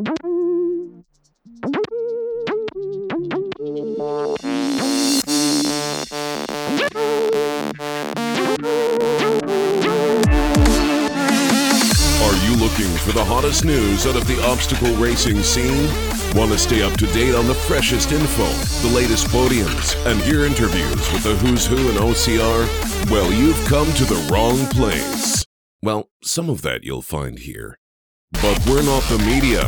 Are you looking for the hottest news out of the obstacle racing scene? Want to stay up to date on the freshest info, the latest podiums, and hear interviews with the who's who in OCR? Well, you've come to the wrong place. Well, some of that you'll find here. But we're not the media.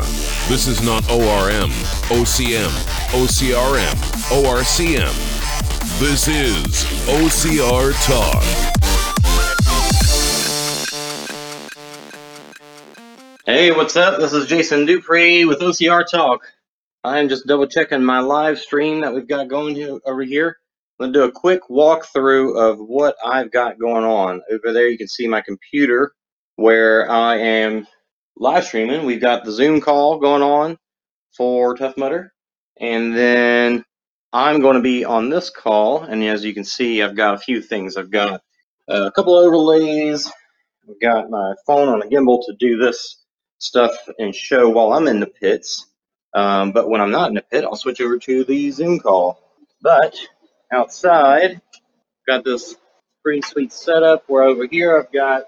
This is not ORM, OCM, OCRM, ORCM. This is OCR Talk. Hey, what's up? This is Jason Dupree with OCR Talk. I'm just double checking my live stream that we've got going here, over here. I'm going to do a quick walkthrough of what I've got going on. Over there, you can see my computer where I am live streaming. We've got the Zoom call going on for Tough Mudder. And then I'm going to be on this call. And as you can see, I've got a few things. I've got a couple overlays. I've got my phone on a gimbal to do this stuff and show while I'm in the pits. Um, but when I'm not in the pit, I'll switch over to the Zoom call. But outside, got this pretty sweet setup where over here I've got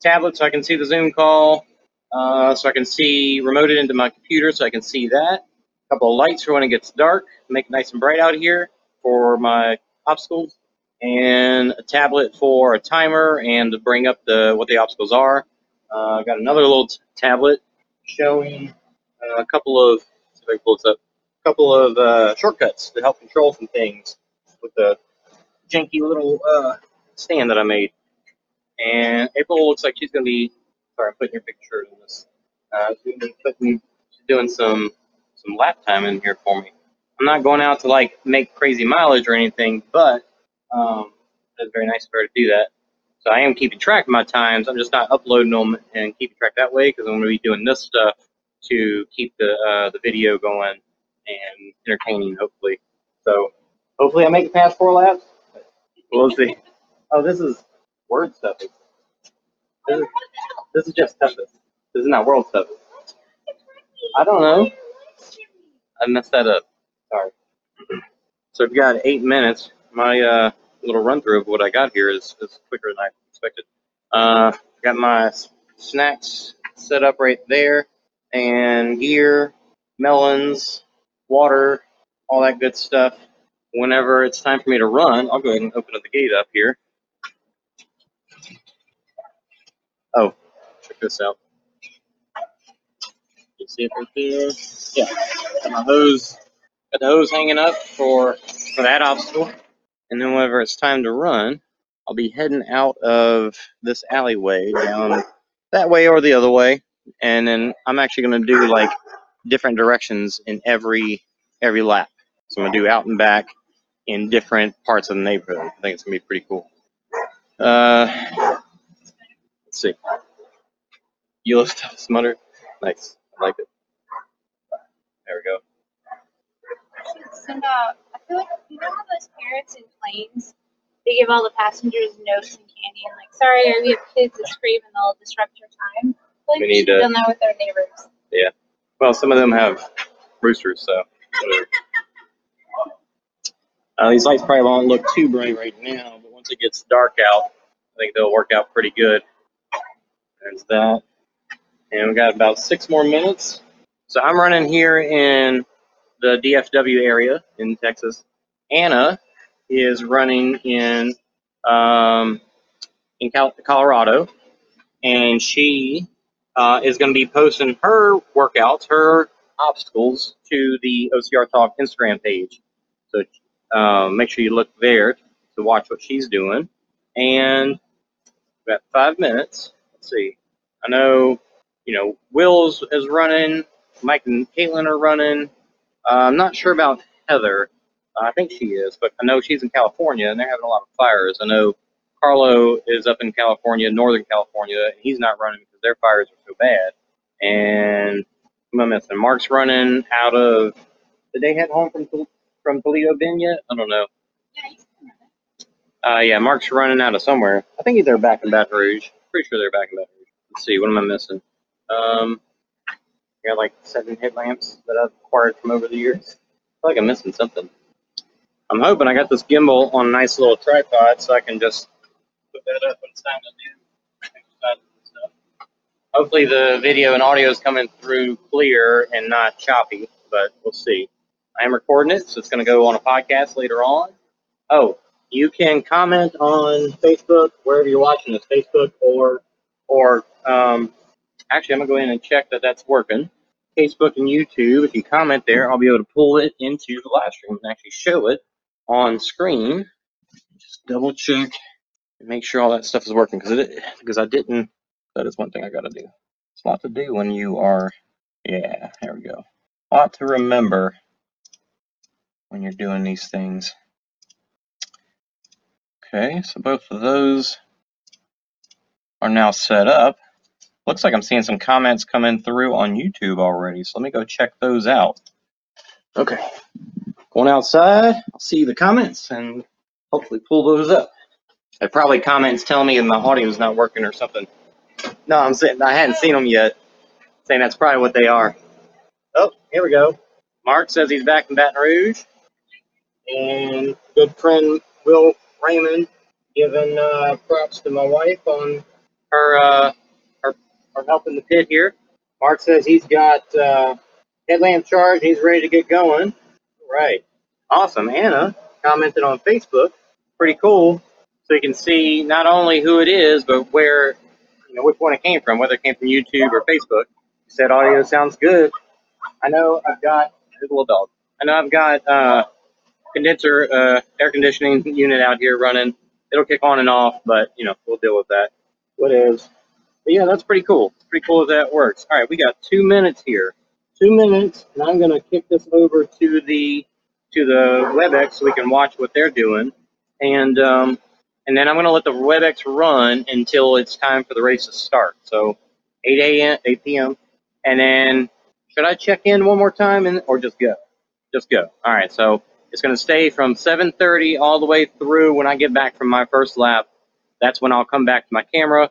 tablets so I can see the Zoom call, uh, so I can see remote it into my computer so I can see that. A couple of lights for when it gets dark, make it nice and bright out here for my obstacles, and a tablet for a timer and to bring up the what the obstacles are. Uh, got another little tablet showing uh, a couple of see if I can pull this up, a couple of uh, shortcuts to help control some things with the janky little uh, stand that I made. And April looks like she's gonna be sorry, I'm putting your picture in this. Uh, she's putting she's doing some some lap time in here for me. I'm not going out to like make crazy mileage or anything, but um, it's very nice of her to do that. So I am keeping track of my times. I'm just not uploading them and keeping track that way because I'm going to be doing this stuff to keep the uh, the video going and entertaining, hopefully. So hopefully I make it past four laps. We'll see. Oh, this is word stuff. This is, this is just Tempest. This is not world stuff. I don't know. I messed that up. Sorry. So we've got eight minutes. My uh, little run through of what I got here is, is quicker than I expected. Uh, got my snacks set up right there, and gear, melons, water, all that good stuff. Whenever it's time for me to run, I'll go ahead and open up the gate up here. Oh, check this out. You see it right there? Yeah. Got my hose, got the hose hanging up for for that obstacle. And then whenever it's time to run, I'll be heading out of this alleyway down that way or the other way. And then I'm actually gonna do like different directions in every every lap. So I'm gonna do out and back in different parts of the neighborhood. I think it's gonna be pretty cool. Uh, let's see. Yellow stuff smutter. Nice. I like it. There we go. should send out. I feel like you know how those parents in planes they give all the passengers notes and candy and like, sorry, we have kids that scream and they'll disrupt your time. Like We need to- done that with our neighbors. Yeah. Well, some of them have roosters, so. Uh, these lights probably won't look too bright right now, but once it gets dark out, I think they'll work out pretty good. There's that. And we got about six more minutes. So I'm running here in the DFW area in Texas. Anna is running in um, in Colorado, and she uh, is going to be posting her workouts, her obstacles to the OCR Talk Instagram page. So um, make sure you look there to watch what she's doing. And we've got five minutes. Let's see. I know, you know, Will's is running. Mike and Caitlin are running. Uh, I'm not sure about Heather. Uh, I think she is, but I know she's in California and they're having a lot of fires. I know Carlo is up in California, Northern California, and he's not running because their fires are so bad. And who am I missing? Mark's running out of. Did they head home from from Toledo Bend yet? I don't know. Yeah, you can run it. Uh, yeah, Mark's running out of somewhere. I think they're back in Baton Rouge. Pretty sure they're back in Baton Rouge. Let's see, what am I missing? Um, I got like seven headlamps that I've acquired from over the years. I feel like I'm missing something. I'm hoping I got this gimbal on a nice little tripod so I can just put that up when it's time to do stuff. Hopefully the video and audio is coming through clear and not choppy, but we'll see. I am recording it, so it's going to go on a podcast later on. Oh, you can comment on Facebook wherever you're watching this, Facebook or or um, actually I'm gonna go in and check that that's working. Facebook and YouTube, if you comment there, I'll be able to pull it into the live stream and actually show it on screen. Just double check and make sure all that stuff is working because it because I didn't. That is one thing I gotta do. It's a lot to do when you are. Yeah, there we go. A lot to remember when you're doing these things. Okay, so both of those are now set up. Looks like I'm seeing some comments coming through on YouTube already, so let me go check those out. Okay, going outside, I'll see the comments and hopefully pull those up. It probably comments telling me that my audio's not working or something. No, I'm saying I hadn't seen them yet. Saying that's probably what they are. Oh, here we go. Mark says he's back in Baton Rouge, and good friend Will Raymond giving uh, props to my wife on her uh, her, her help in the pit here. Mark says he's got uh, headlamp charged. He's ready to get going. Right. Awesome. Anna commented on Facebook. Pretty cool. So you can see not only who it is, but where, you know, which one it came from, whether it came from YouTube or Facebook. She said audio sounds good. I know I've got, there's a little dog. I know I've got uh, condenser uh, air conditioning unit out here running. It'll kick on and off, but you know we'll deal with that. What is? But yeah, that's pretty cool. Pretty cool that works. All right, we got two minutes here. Two minutes, and I'm gonna kick this over to the to the WebEx so we can watch what they're doing, and um, and then I'm gonna let the WebEx run until it's time for the race to start. So 8 a.m. 8 p.m. and then should I check in one more time and or just go? Just go. All right, so it's going to stay from 7:30 all the way through when I get back from my first lap. That's when I'll come back to my camera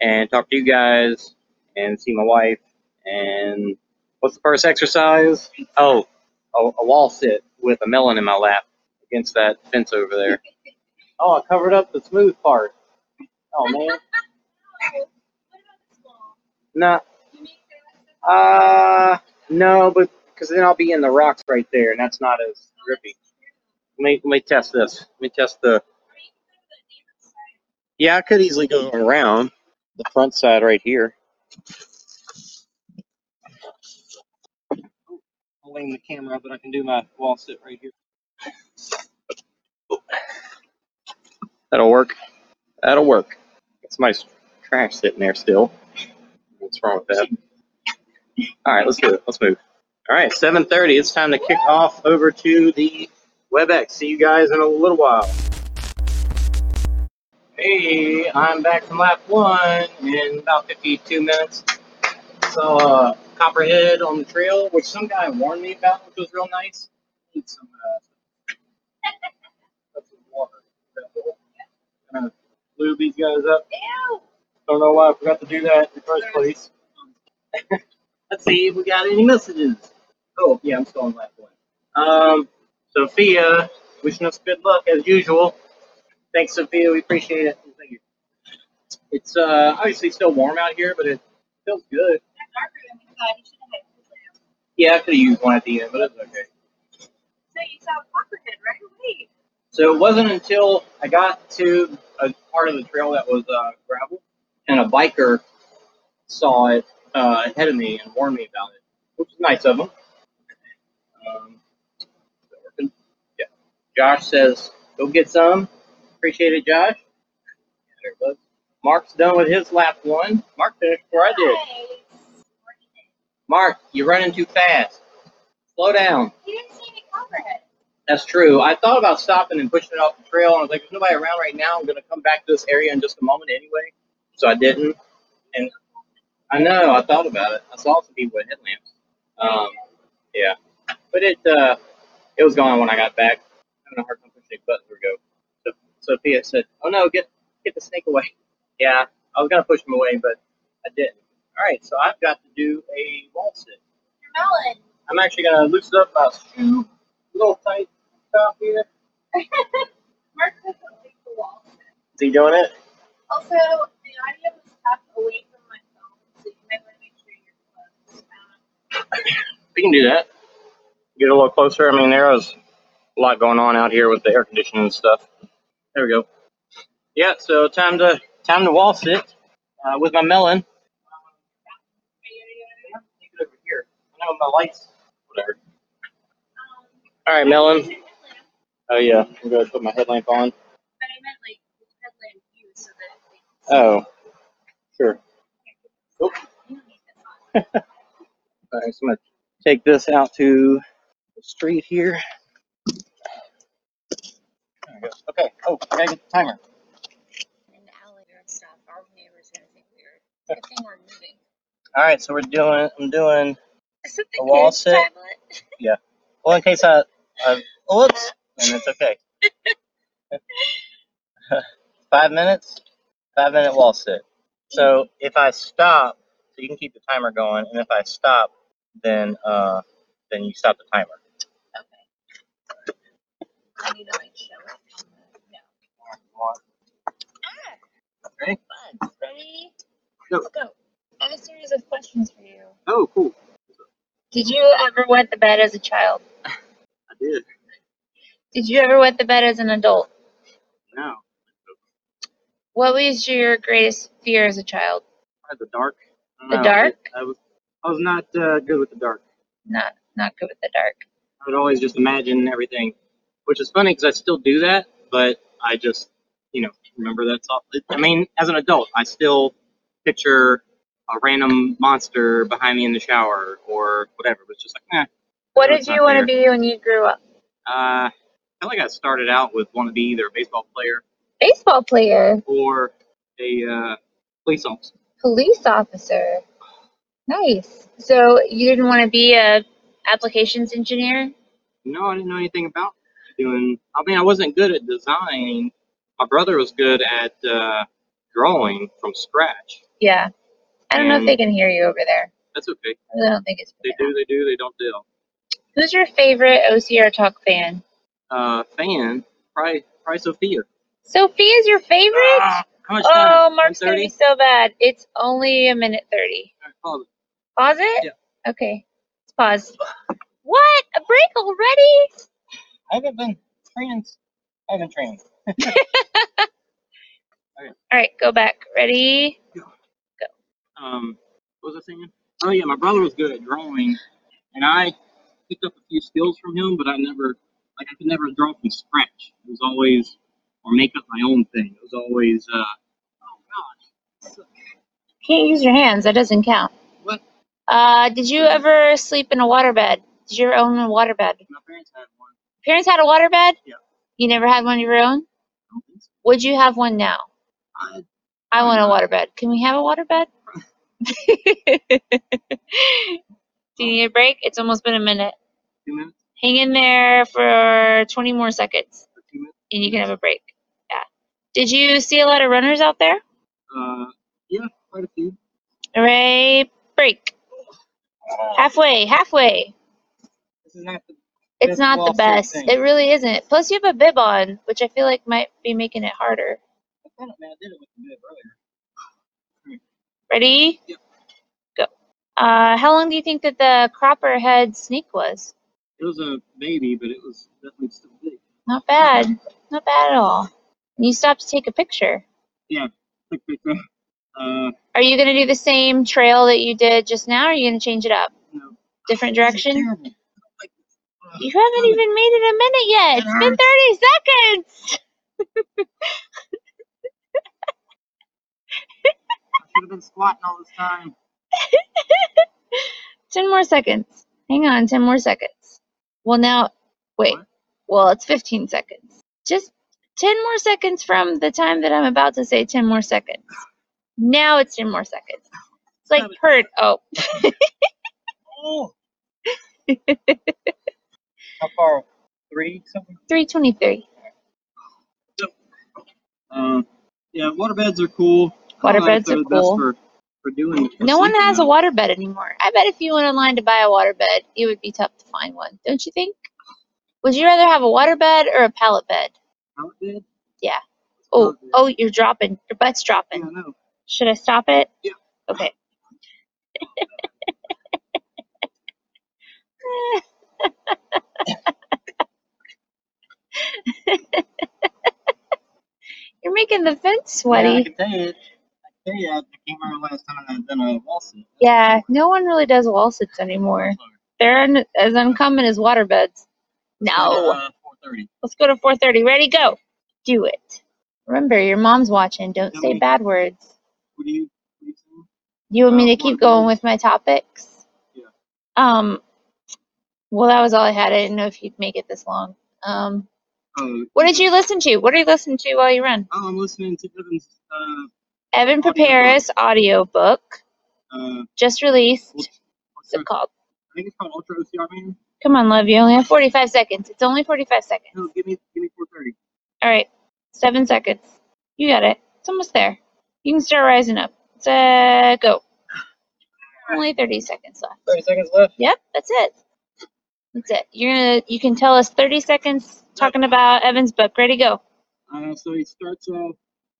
and talk to you guys and see my wife. And what's the first exercise? Oh, a, a wall sit with a melon in my lap against that fence over there. Oh, I covered up the smooth part. Oh man, No. What about this wall? nah, You uh, no, but because then I'll be in the rocks right there, and that's not as grippy. Let me let me test this. Let me test the. Or you can go to the neighbor's side. Yeah, I could easily go around the front side right here. I'll aim the camera, but I can do my wall sit right here. That'll work. That'll work. Got my trash sitting there still. What's wrong with that? All right, let's do it. Let's move. All right, 7:30. It's time to kick off over to the WebEx. See you guys in a little while. Hey, I'm back from lap one in about 52 minutes. Saw uh, Copperhead on the trail, which some guy warned me about, which was real nice. Need some uh, some water. Kind of lube these guys up. Ew. Don't know why I forgot to do that in the first place. Let's see if we got any messages. Oh, yeah, I'm still on lap one. Um, Sophia, wishing us good luck as usual. Thanks, Sophia. We appreciate it. Thank you. It's uh, obviously still warm out here, but it feels good. That darker than we thought. You should have had. Yeah, I could have used one at the end, but it's okay. So you saw a Copperhead right away. So it wasn't until I got to a part of the trail that was uh, gravel, and a biker saw it uh, ahead of me and warned me about it, which is nice of him. Um, is that working? Yeah. Josh says, "Go get some." Appreciate it, Josh. Mark's done with his lap one. Mark finished before I did. Mark, you're running too fast. Slow down. You didn't see any Copperhead. That's true. I thought about stopping and pushing it off the trail, and I was like, "There's nobody around right now. I'm gonna come back to this area in just a moment anyway." So I didn't. And I know I thought about it. I saw some people with headlamps. Um, yeah, but it uh, it was gone when I got back. I'm having a hard time pushing the button. Here we go. So Sophia said, "Oh no, get get the snake away." Yeah, I was gonna push him away, but I didn't. All right, so I've got to do a wall sit. Melon. I'm actually gonna loosen up my shoe, little tight top here. Mark doesn't like the wall. Is he doing it? Also, the audio was tucked away from my phone, so you might want to make sure your close. We can do that. Get a little closer. I mean, there was a lot going on out here with the air conditioning and stuff. There we go. Yeah, so time to time to wall sit uh, with my melon. Take it over here. I know my lights. Whatever. um, All right, melon. Oh yeah, I'm gonna put my headlamp on. But I meant like with headlamp view so that they Oh, sure. Oop. you don't need this on. All right, so I'm gonna take this out to the street here. There we go. Okay. Oh, I gotta get the timer. in the alley and stuff, our neighbor's gonna think we're. Good thing we're moving. All right, so we're doing. I'm doing. A wall sit? tablet? Well, in case I, I whoops, and it's okay. Five minutes. Five minute wall sit. So if I stop, so you can keep the timer going, and if I stop, then uh, then you stop the timer. Okay. I need to like show it. on the- Ah, Ready? fun. Ready? Go. Let's go. I have a series of questions for you. Oh, cool. Did you ever wet the bed as a child? I did. Did you ever wet the bed as an adult? No. What was your greatest fear as a child? The dark. The know. dark? I was I was not uh, good with the dark. Not not good with the dark. I would always just imagine everything, which is funny because I still do that, but I just, you know, remember that's all. I mean, as an adult, I still picture a random monster behind me in the shower or whatever. It's just like, eh. What did you want to be when you grew up? Uh, I feel like I started out with want to be either a baseball player Baseball player, or a uh, police officer. police officer. Nice. So you didn't want to be a applications engineer? No, I didn't know anything about doing. I mean, I wasn't good at designing. My brother was good at uh, drawing from scratch. Yeah. I don't know if they can hear you over there. That's okay. I don't think it's. They do, they do, they don't do. Who's your favorite OCR Talk fan? Uh, fan, probably, probably Sophia. Sophia's your favorite? Ah, how much time? Oh, Mark's gonna be so bad. It's only a minute thirty. All right, pause it. Pause it? Yeah. Okay. Let's pause. What? A break already? I haven't been training. I haven't trained. All right, go back. Ready? Go. go. Um, what was I saying? Oh yeah, my brother was good at drawing, and I picked up a few skills from him, but I never, like, I could never draw from scratch. It was always, or make up my own thing. It was always, uh, oh gosh, Can't use your hands. That doesn't count. what? Uh, did you ever sleep in a waterbed? Did you ever own a waterbed? My parents had one. Parents had a waterbed? Yeah. You never had one of your own? I don't think so. Would you have one now? I, I want a waterbed. Can we have a waterbed? Do you need a break? It's almost been a minute. two minutes, Hang in there for 20 more seconds two minutes. and you can have a break. Yeah. Did you see a lot of runners out there? Uh, yeah, quite a few. Hooray, break. Halfway, halfway. This is not the. It's not the best. thing. It really isn't. Plus, you have a bib on, which I feel like might be making it harder. I kind of, man, I did it with the bib earlier. Ready? Yep. Go. Uh, how long do you think that the copperhead snake was? It was a baby, but it was definitely still big. Not bad. Not bad at all. And you stopped to take a picture. Yeah, Quick picture. Uh, Are you going to do the same trail that you did just now, or are you going to change it up? no. Different direction? You haven't even made it a minute yet. It's been 30 seconds. I should have been squatting all this time. 10 more seconds. Hang on, 10 more seconds. Well, now, wait. What? Well, it's 15 seconds. Just 10 more seconds from the time that I'm about to say 10 more seconds. Now it's 10 more seconds. It's like hurt. Oh, Oh. How far? Three something. 323. Um, yeah, water beds are cool. I don't know if Waterbeds they're are cool. For, for doing. No one has a now. waterbed anymore. I bet if you went online to buy a waterbed, it would be tough to find one. Don't you think? Would you rather have a waterbed or a pallet bed? Pallet bed? Yeah. Oh, bed. oh, you're dropping. Your butt's Yeah, dropping. I know. Should I stop it? Yeah. Okay. You're making the fence Yeah, I sweaty. can tell you. I can tell you. I can't remember last time I've done a wall sit. Yeah, no one really does wall sits anymore. They're un- as uncommon as waterbeds. No. Uh, Four thirty. Let's go to 4:30. Ready, go. Do it. Remember, your mom's watching. Don't say bad words. What do you? What do you want me Uh, to keep what going with my topics? Yeah. Um. Well, that was all I had. I didn't know if you'd make it this long. Um. Oh, What did you listen to? What are you listening to while you run? Oh, I'm listening to Evan's. Uh, Evan Audiobook. Perperis audiobook uh, just released. what's What's it called? I think it's called Ultra OCR Man. Come on, love. You only have 45 seconds. It's only 45 seconds. No, give me, give me four thirty. All right. Seven seconds. You got it. It's almost there. You can start rising up. Set, go. Only 30 seconds left. Thirty seconds left. Yep, that's it. That's it. You're gonna you can tell us 30 seconds talking about Evan's book. Ready, go. Uh, so he starts off,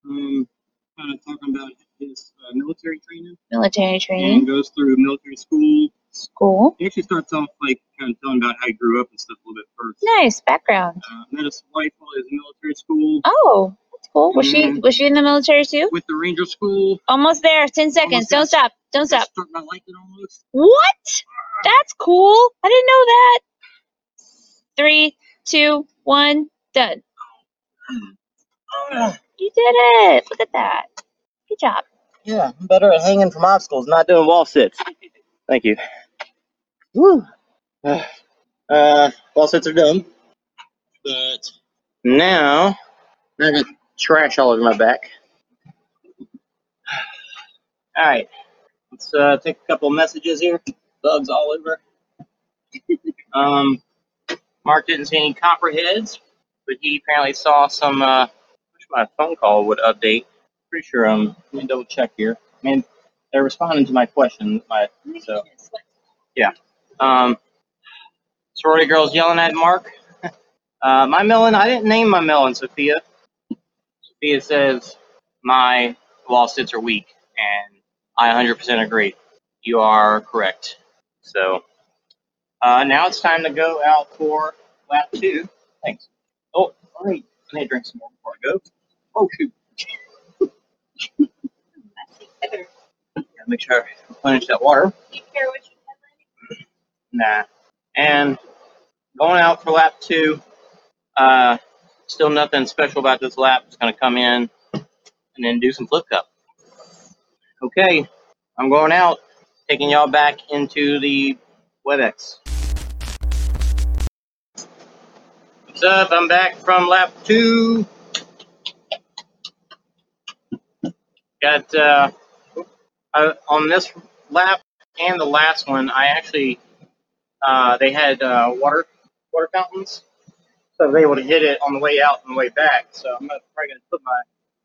um, kind of talking about his uh, military training Military training. and goes through military school. School. He actually starts off like kind of telling about how he grew up and stuff a little bit first. Nice background. Uh, met his wife while he was in military school Oh, that's cool. Was she was she in the military too? with the Ranger School. Almost there. 10 seconds. Almost Don't stop. Don't stop. To like it almost. What? That's cool. I didn't know that. Three, two, one, done. You did it. Look at that. Good job. Yeah, I'm better at hanging from obstacles, not doing wall sits. Thank you. Woo. Uh, wall sits are done. But now, I got trash all over my back. All right, let's uh, take a couple messages here. Bugs all over. um, Mark didn't see any copperheads, but he apparently saw some. Uh, wish my phone call would update. Pretty sure. Um, let me double check here. I mean, they're responding to my question. My so yeah. Um, sorority girls yelling at Mark. Uh, my melon. I didn't name my melon, Sophia. Sophia says my wall sits are weak, and I 100% agree. You are correct. So uh, now it's time to go out for lap two. Thanks. Oh, right. I need to drink some more before I go. Oh shoot. Gotta make sure I replenish that water. Nah. And going out for lap two. Uh, still nothing special about this lap. Just gonna come in and then do some flip cup. Okay, I'm going out, taking y'all back into the WebEx. What's up? I'm back from lap two. Got uh, uh, on this lap and the last one. I actually uh, they had uh, water water fountains, so I was able to hit it on the way out and the way back. So I'm probably gonna put my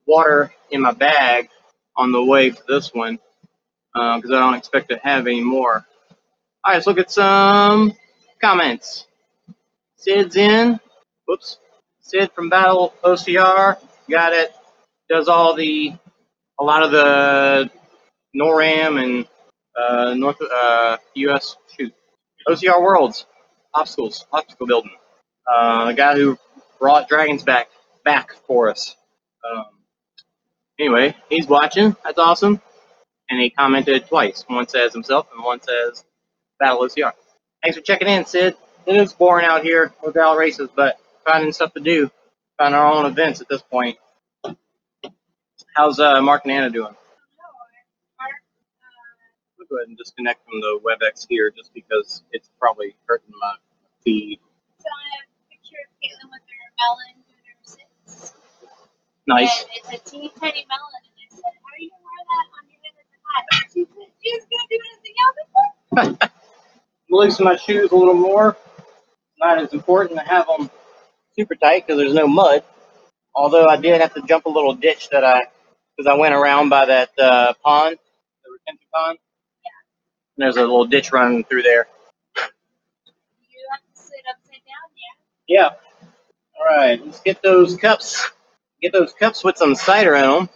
water in my bag on the way for this one because I don't expect to have any more. All right, let's look at some comments. Sid's in. Whoops. Sid from Battle OCR got it. Does all the a lot of the NORAM and uh, North uh, U.S. shoot OCR Worlds obstacles obstacle building. Uh, the guy who brought dragons back back for us. Um, anyway, he's watching. That's awesome. And he commented twice. One says himself, and one says Battle OCR. Thanks for checking in, Sid. It is boring out here with all races, but finding stuff to do, finding our own events at this point. How's uh, Mark and Anna doing? We'll go ahead and disconnect from the WebEx here just because it's probably hurting my feed. So I have a picture of Caitlin with her melon doing her sits. Nice. And it's a teeny tiny melon, Loosen my shoes a little more. Not as important to have them super tight because there's no mud. Although I did have to jump a little ditch that I, because I went around by that uh, pond. There was Entry pond? And there's a little ditch running through there. You have to sit upside down, yeah. Yeah. All right, let's get those cups. Get those cups with some cider in them.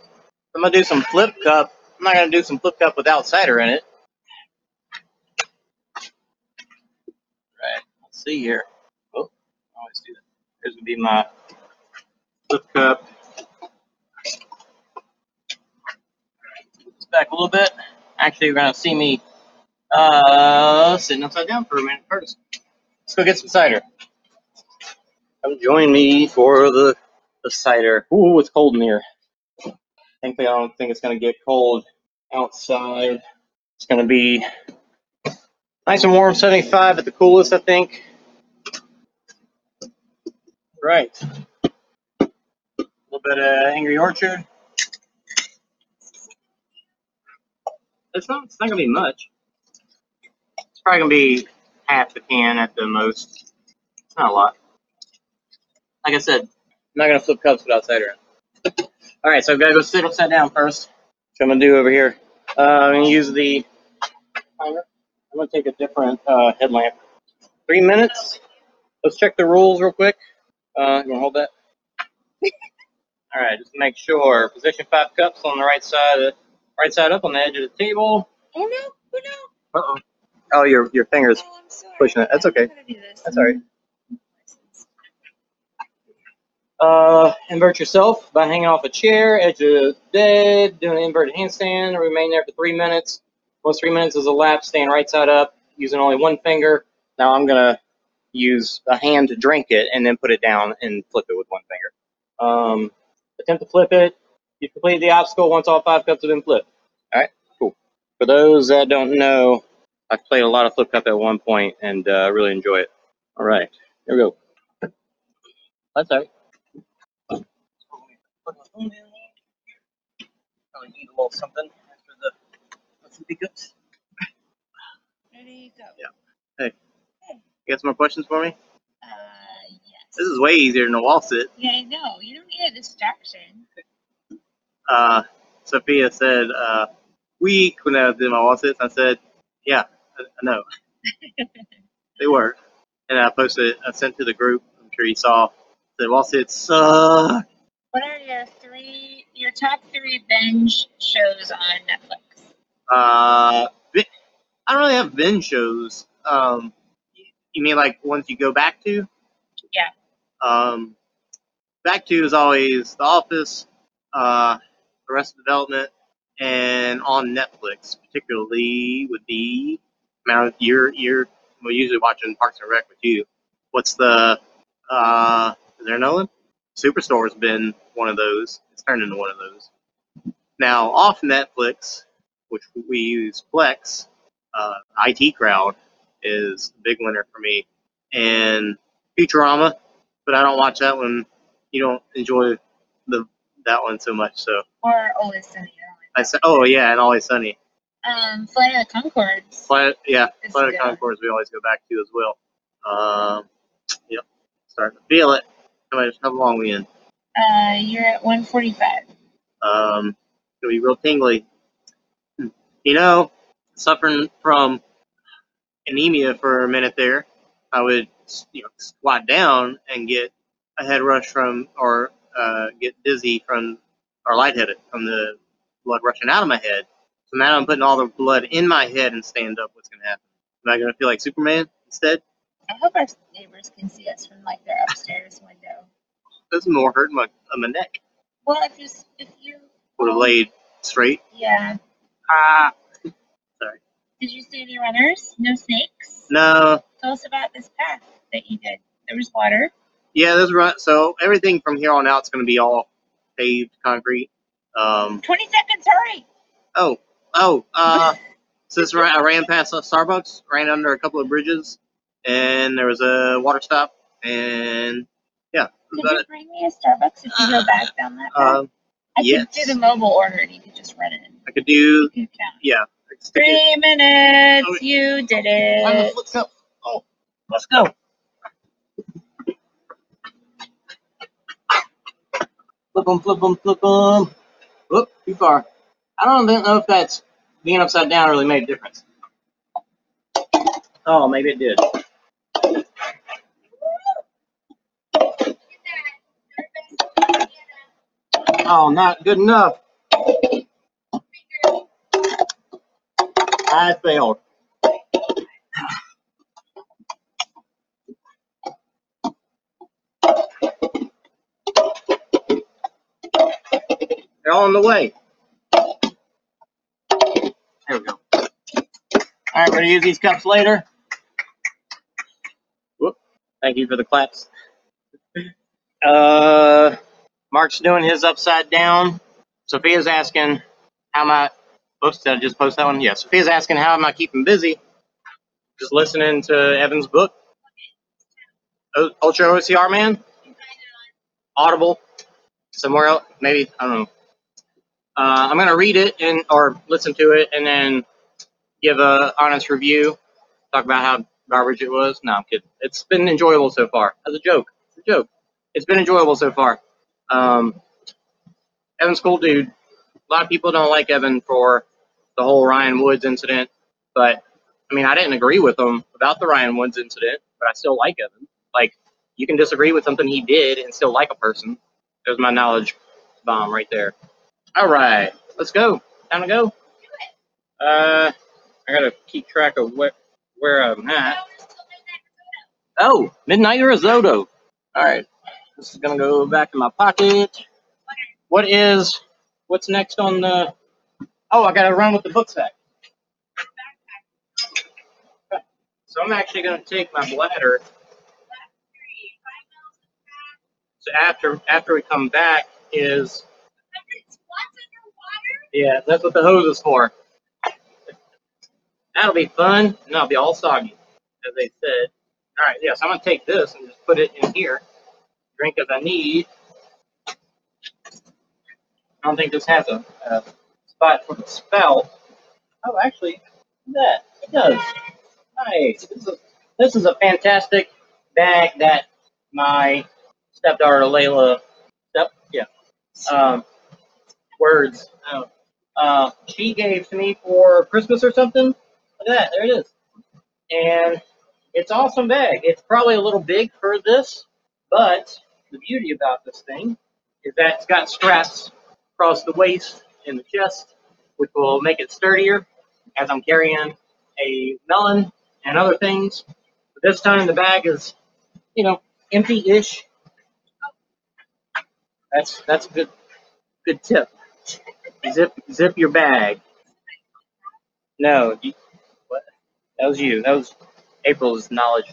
I'm gonna do some flip cup. I'm not gonna do some flip cup without cider in it. Right. Let's see here. Oh, I always do that. Here's gonna be my flip cup. Back a little bit. Actually, you're gonna see me uh, sitting upside down for a minute first. Let's go get some cider. Come join me for the, the cider. Ooh, it's cold in here. I don't think it's going to get cold outside. It's going to be nice and warm, 75 at the coolest, I think. Right. A little bit of Angry Orchard. It's not, it's not going to be much. It's probably going to be half the can at the most. It's not a lot like I said, I'm not gonna flip cups without cider. in. All right, so I've got to go sit upside down first. What I'm gonna do over here? Uh, I'm gonna use the timer. I'm gonna take a different uh, headlamp. Three minutes. Let's check the rules real quick. Uh, you wanna hold that? All right, just make sure. Position five cups on the right side, of, right side up on the edge of the table. Oh no! Oh no! Uh oh. Oh, your your fingers. Oh, I'm sorry. pushing it. That's okay. I'm not okay. gonna do this. That's all right. Uh, invert yourself by hanging off a chair, edge of bed, doing an inverted handstand, remain there for three minutes. Once three minutes is elapsed, stand right side up, using only one finger. Now I'm gonna use a hand to drink it and then put it down and flip it with one finger. Um, attempt to flip it. You complete the obstacle once all five cups have been flipped. All right, cool. For those that don't know, I've played a lot of flip cup at one point and uh, really enjoy it. All right, here we go. That's all right. Probably need a little something after the the pickups. Ready you go. Yeah. Hey. Hey. You got some more questions for me? Uh, yes. This is way easier than a wall sit. Yeah, I know. You don't need a distraction. Uh, Sophia said, uh, weak when I did my wall sits. I said, yeah, I, I know. they were. And I posted, I sent to the group. I'm sure you saw. The wall sits suck. What are your three, your top three binge shows on Netflix? Uh, I don't really have binge shows. Um, you mean like ones you go back to? Yeah. Um, back to is always The Office, uh, Arrested Development, and on Netflix, particularly would be. Now you're you're well, usually watching Parks and Rec with you. What's the uh? Is there another one? Superstore's been one of those. It's turned into one of those. Now off Netflix, which we use Plex, uh, IT Crowd is a big winner for me, and Futurama, but I don't watch that one. You don't enjoy the that one so much, so Or Always Sunny? I said, oh yeah, and Always Sunny. Um, Flight of the Conchords. Planet, yeah, It's Planet good. Conchords we always go back to as well. Um, yep, starting to feel it. How long we in? Uh, you're at 145. Um, it'll be real tingly. You know, suffering from anemia for a minute there, I would you know squat down and get a head rush from or uh, get dizzy from or lightheaded from the blood rushing out of my head. So now I'm putting all the blood in my head and stand up. What's gonna happen? Am I gonna feel like Superman instead? I hope our neighbors can see us from like their upstairs window. Is more hurt my, uh, my neck. Well, if you if you Would have laid straight. yeah. Ah, Sorry. Did you see any runners? No snakes. no. Tell us about this path that you did. There was water. Yeah, that's run. So everything from here on out is going to be all paved concrete. Um, 20 seconds. Hurry. oh, oh, uh, ra- I ran past a Starbucks, ran under a couple of bridges, and there was a water stop, and yeah, Could you it. bring me a Starbucks if you go back down that path? Um, I yes. could do the mobile order and you could just run in. I could do, You count. yeah. I could stick it Three minutes. Oh, You did on the it. flip cup. Oh, let's go. Flip them, flip them, flip them. Whoop, too far. I don't know if that's being upside down really made a difference. Oh, maybe it did. Oh, not good enough. I failed. They're on the way. There we go. All right, we're gonna use these cups later. Whoop. Thank you for the claps. Uh, Mark's doing his upside down. Sophia's asking, how am I, oops, did I just post that one? Yeah, Sophia's asking, how am I keeping busy? Just listening to Evan's book. Ultra OCR Man? Audible? Somewhere else? Maybe, I don't know. Uh, I'm gonna read it and, or listen to it and then give a honest review. Talk about how garbage it was. No, I'm kidding. It's been enjoyable so far. As a joke. It's a joke. It's been enjoyable so far. Um, Evan's cool dude. A lot of people don't like Evan for the whole Ryan Woods incident, but I mean, I didn't agree with him about the Ryan Woods incident, but I still like Evan. Like, you can disagree with something he did and still like a person. There's my knowledge bomb right there. All right, let's go. Time to go. Uh, I gotta keep track of where where I'm at. Oh, midnight risotto. All right, this is gonna go back in my pocket. What is what's next on the? Oh, I gotta run with the book sack. So I'm actually gonna take my bladder. So after after we come back is yeah, that's what the hose is for. That'll be fun, and that'll be all soggy, as they said. All right, yes, I'm gonna take this and just put it in here. Drink as I need. I don't think this has a, a spot for the spout. Oh, actually, that it does. Nice. This is a, this is a fantastic bag that my stepdaughter Layla, step, yeah, um, words. Uh, she gave to me for Christmas or something. Look at that, there it is. And it's awesome bag. It's probably a little big for this, but the beauty about this thing is that it's got straps across the waist and the chest, which will make it sturdier as I'm carrying a melon and other things. But this time the bag is, you know, empty-ish. That's that's a good good tip. Zip zip your bag. No, you, what? That was you. That was April's knowledge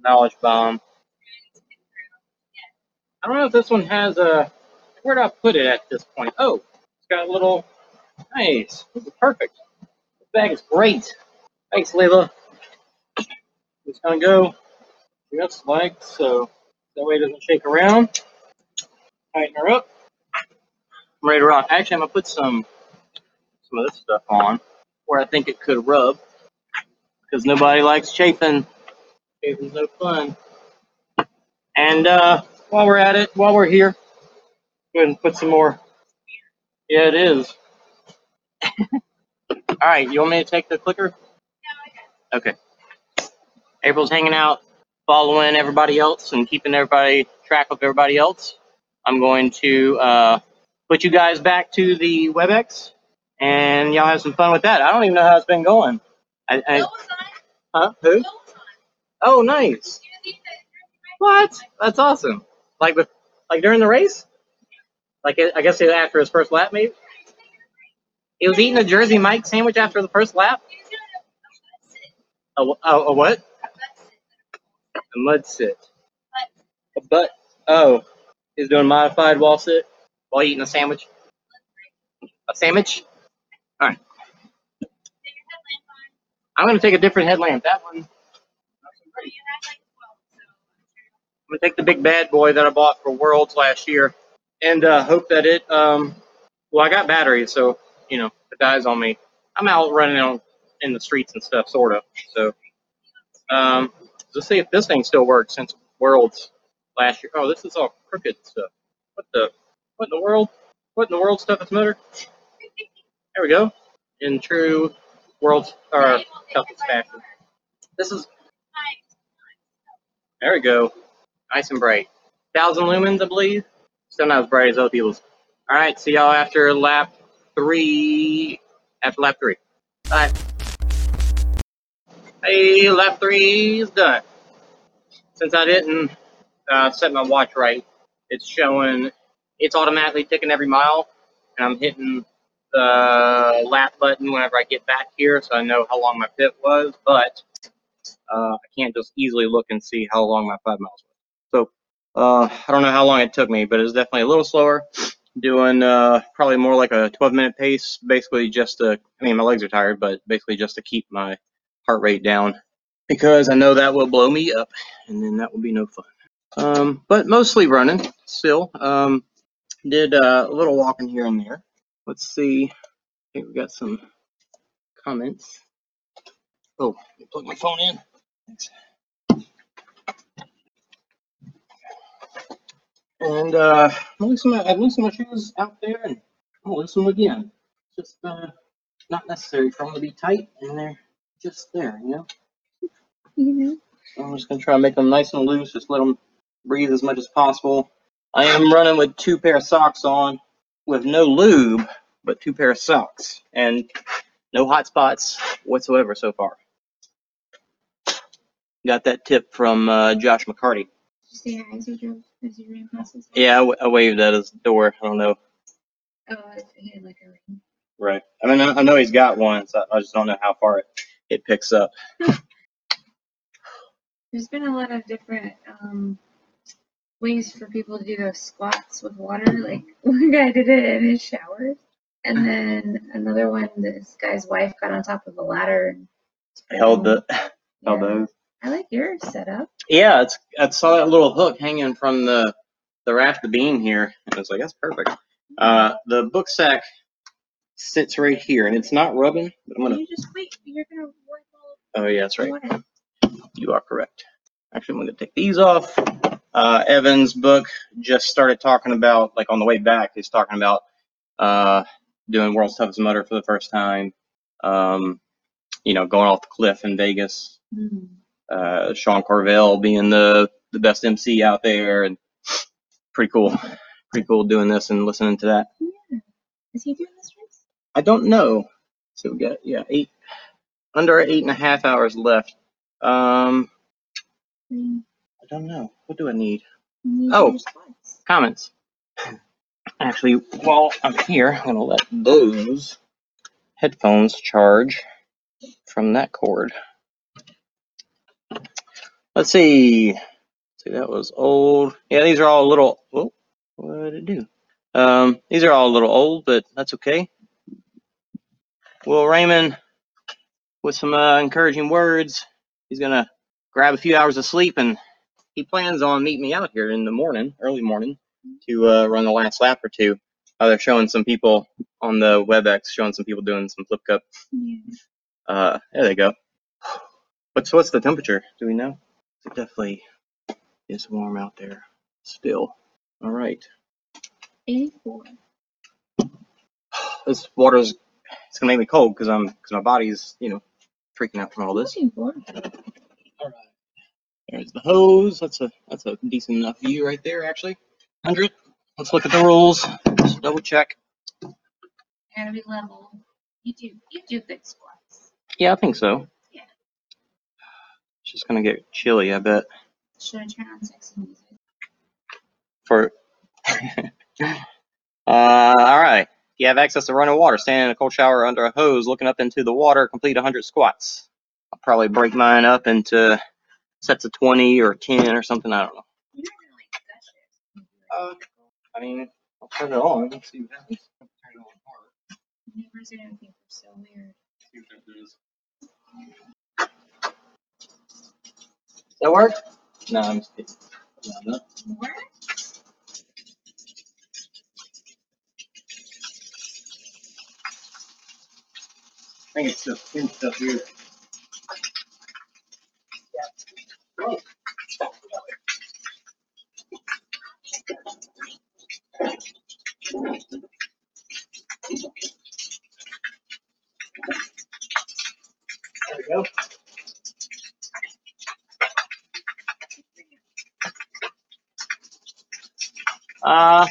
knowledge bomb. I don't know if this one has a. Where do I put it at this point? Oh, it's got a little. Nice. This is perfect. This bag is great. Thanks, Layla. It's gonna go just like so. That way it doesn't shake around. Tighten her up. I'm ready to rock. Actually, I'm gonna put some some of this stuff on where I think it could rub because nobody likes chafing. Chafing's no fun. And uh, while we're at it, while we're here, go ahead and put some more. Yeah, it is. All right, you want me to take the clicker? Okay. April's hanging out, following everybody else and keeping everybody track of everybody else. I'm going to uh, put you guys back to the WebEx, and y'all have some fun with that. I don't even know how it's been going. I, I huh? Who? Oh, nice. What? That's awesome. Like with, like during the race? Like I guess after his first lap, maybe. He was eating a Jersey Mike sandwich after the first lap. A, a, a what? A mud sit. A butt. Oh, he's doing modified wall sit while eating a sandwich. A sandwich. All right. I'm gonna take a different headlamp. That one. I'm gonna take the big bad boy that I bought for Worlds last year, and uh, hope that it. Um, well, I got batteries, so you know, it dies on me, I'm out running on in the streets and stuff, sort of. So, um, let's see if this thing still works since Worlds last year. Oh, this is all crooked stuff. What the? What in the world? What in the World's Toughest Mudder? There we go. in true world's or toughest fashion. This is there we go, nice and bright. Thousand lumens, I believe. Still not as bright as other people's. All right, see y'all after lap three. After lap three. Bye. Hey, lap three is done. Since I didn't uh, set my watch right, it's showing it's automatically ticking every mile, and I'm hitting the lap button whenever I get back here, so I know how long my pit was. But uh, I can't just easily look and see how long my five miles was. So uh, I don't know how long it took me, but it was definitely a little slower. Doing uh, probably more like a 12 minute pace, basically just to, I mean, my legs are tired, but basically just to keep my heart rate down because I know that will blow me up and then that will be no fun. Um, but mostly running still. Um, did uh, a little walking here and there. Let's see. I think we got some comments. Oh, plug my phone in. Thanks. And uh, I'm loosening my, I've loosened my shoes out there and gonna loosen them again. Just uh, not necessary for them to be tight and they're just there, you know? You know. I'm just gonna try to make them nice and loose, just let them breathe as much as possible. I am running with two pair of socks on with no lube, but two pair of socks and no hot spots whatsoever so far. Got that tip from uh, Josh McCarty. Did say hi as you drove as you ran past his Yeah, I, w- I waved at his door. I don't know. Oh, he had like a ring. Right. I mean, I, I know he's got one, so I just don't know how far it, it picks up. There's been a lot of different um, ways for people to do those squats with water. Like one guy did it in his shower, and then another one, this guy's wife got on top of a ladder and Held the held Yeah. those. I like your setup. Yeah, it's I saw that little hook hanging from the the raft of beam here, and I was like, that's perfect. Uh, the book sack sits right here, and it's not rubbing, but I'm gonna. You just wait. You're gonna wipe all Oh yeah, that's right. water. You are correct. Actually, I'm gonna take these off. Uh, Evan's book just started talking about, like on the way back, he's talking about uh, doing World's Toughest Mudder for the first time. Um, you know, going off the cliff in Vegas. Hmm. Uh, Sean Corvelle being the, the best MC out there and pretty cool. Pretty cool doing this and listening to that. Yeah. Is he doing this race? I don't know. So we got, yeah, eight, under eight and a half hours left. Um, Mm, I don't know. What do I need? need Oh. Comments. Actually, while I'm here, I'm gonna let those headphones charge from that cord. Let's see. See, that was old. Yeah, these are all a little. Oh, what did it do? Um, these are all a little old, but that's okay. Will Raymond, with some uh, encouraging words, he's gonna grab a few hours of sleep, and he plans on meeting me out here in the morning, early morning, to uh, run the last lap or two. Uh, they're showing some people on the WebEx, showing some people doing some flip cup. Yeah. Uh, there they go. What's what's the temperature? Do we know? It definitely is warm out there still. All right. 84. This water's it's gonna make me cold because I'm because my body's you know freaking out from all this. 84. All right. There's the hose. That's a that's a decent enough view right there actually. Hundred. Let's look at the rules. Just double check. Gotta be level. You do. You do good squats. Yeah, I think so. It's just gonna get chilly, I bet. Should I turn on sexy music? For uh, all right. You have access to running water. standing in a cold shower under a hose, looking up into the water. Complete 100 squats. I'll probably break mine up into sets of 20 or 10 or something. I don't know. You're not gonna like. Uh, I mean, I'll turn it on. Let's see what happens. Turn it on hard. Neighbors are gonna think we're so weird. See what that does. Does that work? No, I'm just kidding. No, I'm not. More? I think it's just thin stuff here. Uh,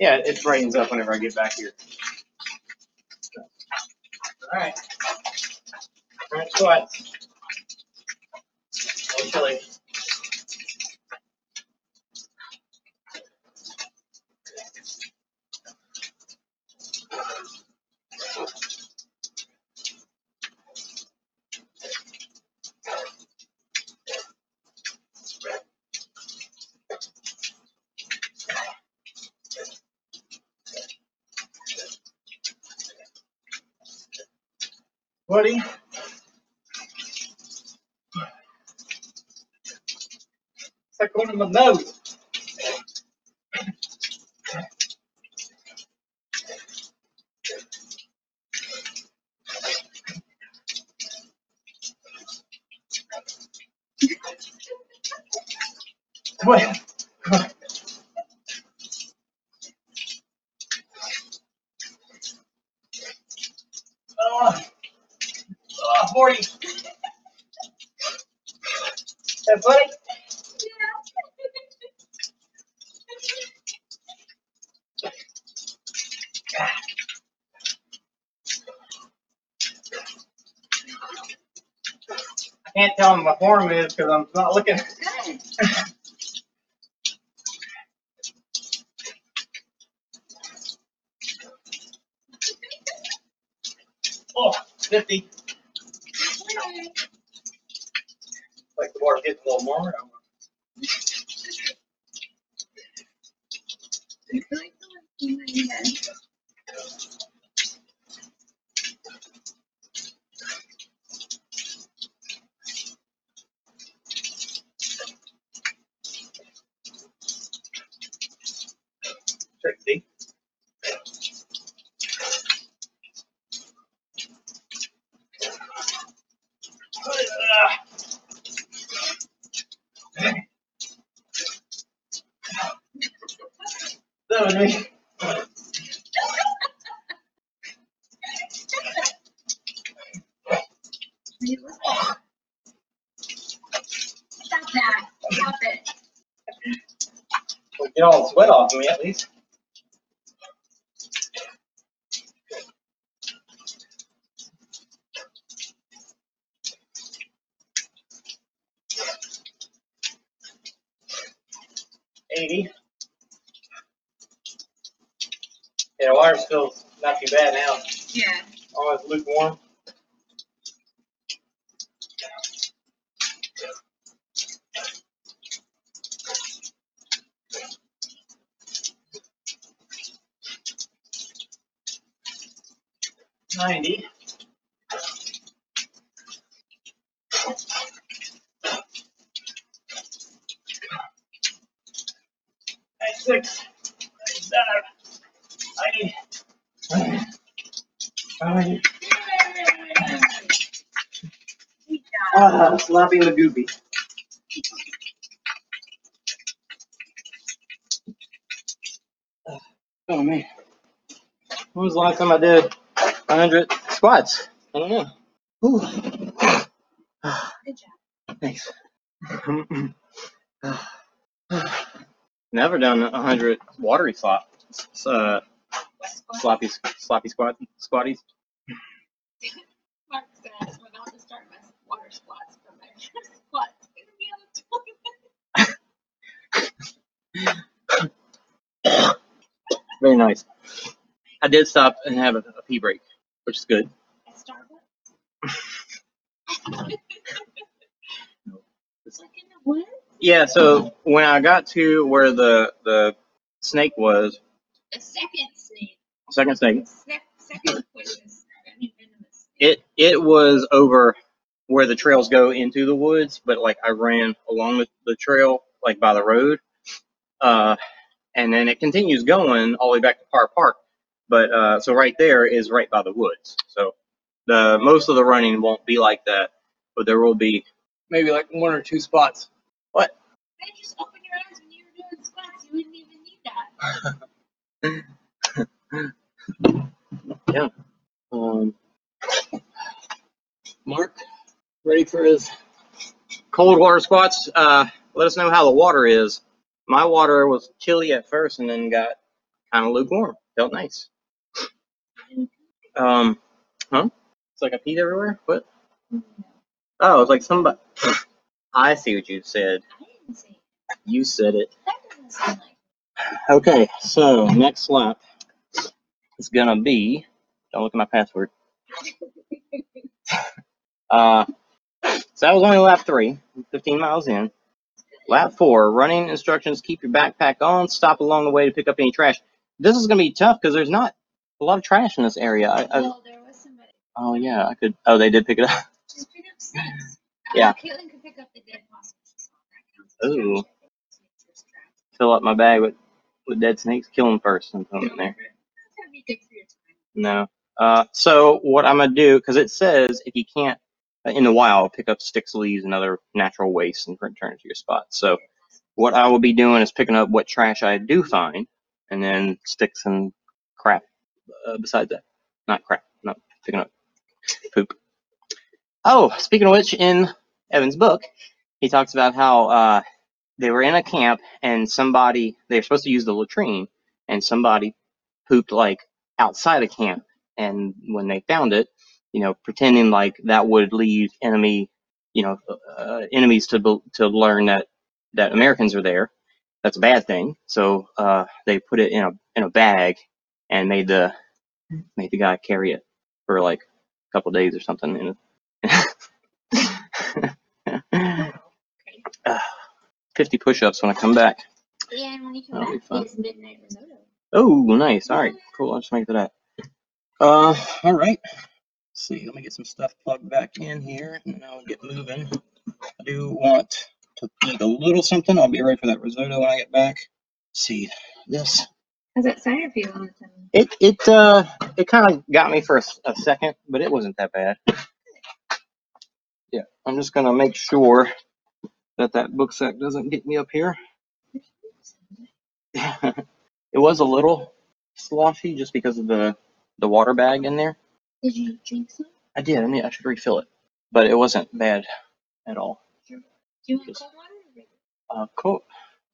yeah, it brightens up whenever I get back here. All right. All right, squats. Chilly. Buddy. It's like going to my nose. What? Oh, oh, 40. That buddy? I can't tell him my form is because I'm not looking. Oh, 50. Like the water gets a little warmer. I'm- I feel like the one in my head. Sixty. That was me. Wait, what's that? Stop that. Stop it. Well, Get off me at least. Eighty. Yeah, water's still not too bad now. Yeah. Almost lukewarm. Ninety. Ninety-six. Ninety-seven. Ninety. Ninety. Good job. Ah, sloppy Magooby. Oh man. When was the last time I did 100 squats? I don't know. Whew. Good job. Thanks. Never done 100 watery slop. Uh, sloppy, sloppy squat, squatties. Mark said I was about to start my water squats for my squats. It's gonna be on the toilet. Very nice. I did stop and have a, a pee break, which is good. Starbucks. It's like in the woods. Yeah, so when I got to where the the snake was, The second snake. second snake, Sec- Second poisonous, it it was over where the trails go into the woods, but like I ran along the, the trail, like by the road, uh, and then it continues going all the way back to Park Park. But uh, so right there is right by the woods. So the most of the running won't be like that, but there will be maybe like one or two spots. What? Hey, just open your eyes when you were doing squats. You wouldn't even need that. Yeah. Um, Mark, ready for his cold water squats? Uh, let us know how the water is my water was chilly at first and then got kind of lukewarm. Felt nice. Um, huh? It's like I peed everywhere. What? Oh, it's like somebody. I see what you said. I didn't say You said it. that. Doesn't sound like. Okay, so next lap is gonna be. Don't look at my password. Uh, so that was only lap three, 15 miles in. Lap four, running instructions: keep your backpack on, stop along the way to pick up any trash. This is gonna be tough because there's not a lot of trash in this area. I, I, Well, there was somebody. oh yeah, I could. Oh, they did pick it up. Just pick up snakes. Yeah. Uh, Caitlin could pick up the dead possum. She saw that counts as Ooh. trash, I think. Snakes. Fill up my bag with with dead snakes. Kill them first and put them in there. That's gonna be good for your time. No. Uh, so what I'm gonna do, because it says if you can't in the wild pick up sticks, leaves, and other natural waste and return it to your spot. So what I will be doing is picking up what trash I do find, and then sticks and crap. Uh, besides that, not crap, not picking up poop. Oh, speaking of which, in Evan's book, he talks about how uh, they were in a camp and somebody they were supposed to use the latrine, and somebody pooped like outside of camp and when they found it, you know, pretending like that would lead enemy, you know, uh, enemies to to learn that that Americans are there. That's a bad thing. So uh, they put it in a in a bag and made the made the guy carry it for like a couple days or something. And uh, Fifty push-ups when I come back. Yeah, and when you come That'll back, it's midnight risotto. Oh, nice. All right, cool. I'll just make that. Uh, all right. See, let me get some stuff plugged back in here, and I'll get moving. I do want to eat a little something. I'll be ready for that risotto when I get back. Let's see, this How's that cider feel on its own? it it uh it kind of got me for a second, but it wasn't that bad. Yeah, I'm just gonna make sure that that book sack doesn't get me up here. it was a little sloshy just because of the the water bag in there. Did you drink some? I did. I mean, I should refill it, but it wasn't bad at all. Do you want Just- cold water or? Uh, cool.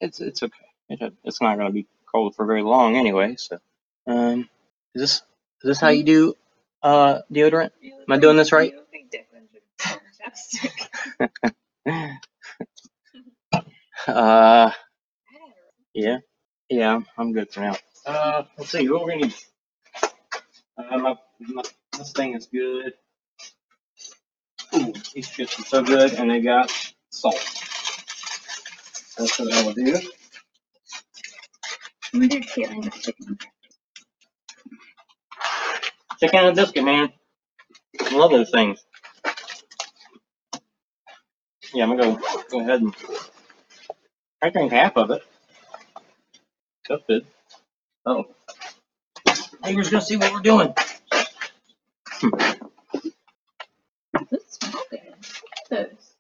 It's it's okay. It, it's not gonna be cold for very long anyway. So, um, is this is this how you do uh deodorant? Am I doing this right? You look like Declan with chapstick. Uh, I had a- yeah, yeah. I'm good for now. Uh, let's see. What we're gonna need? Uh, my, my this thing is good. Ooh, these chips are so good, and they got salt. That's what I will do. I wonder if Caitlin got chicken. Chicken and a biscuit, man. I love those things. Yeah, I'm gonna go go ahead and I drink half of it. That's good. Oh. Neighbor's gonna see what we're doing. Those smell good. Those.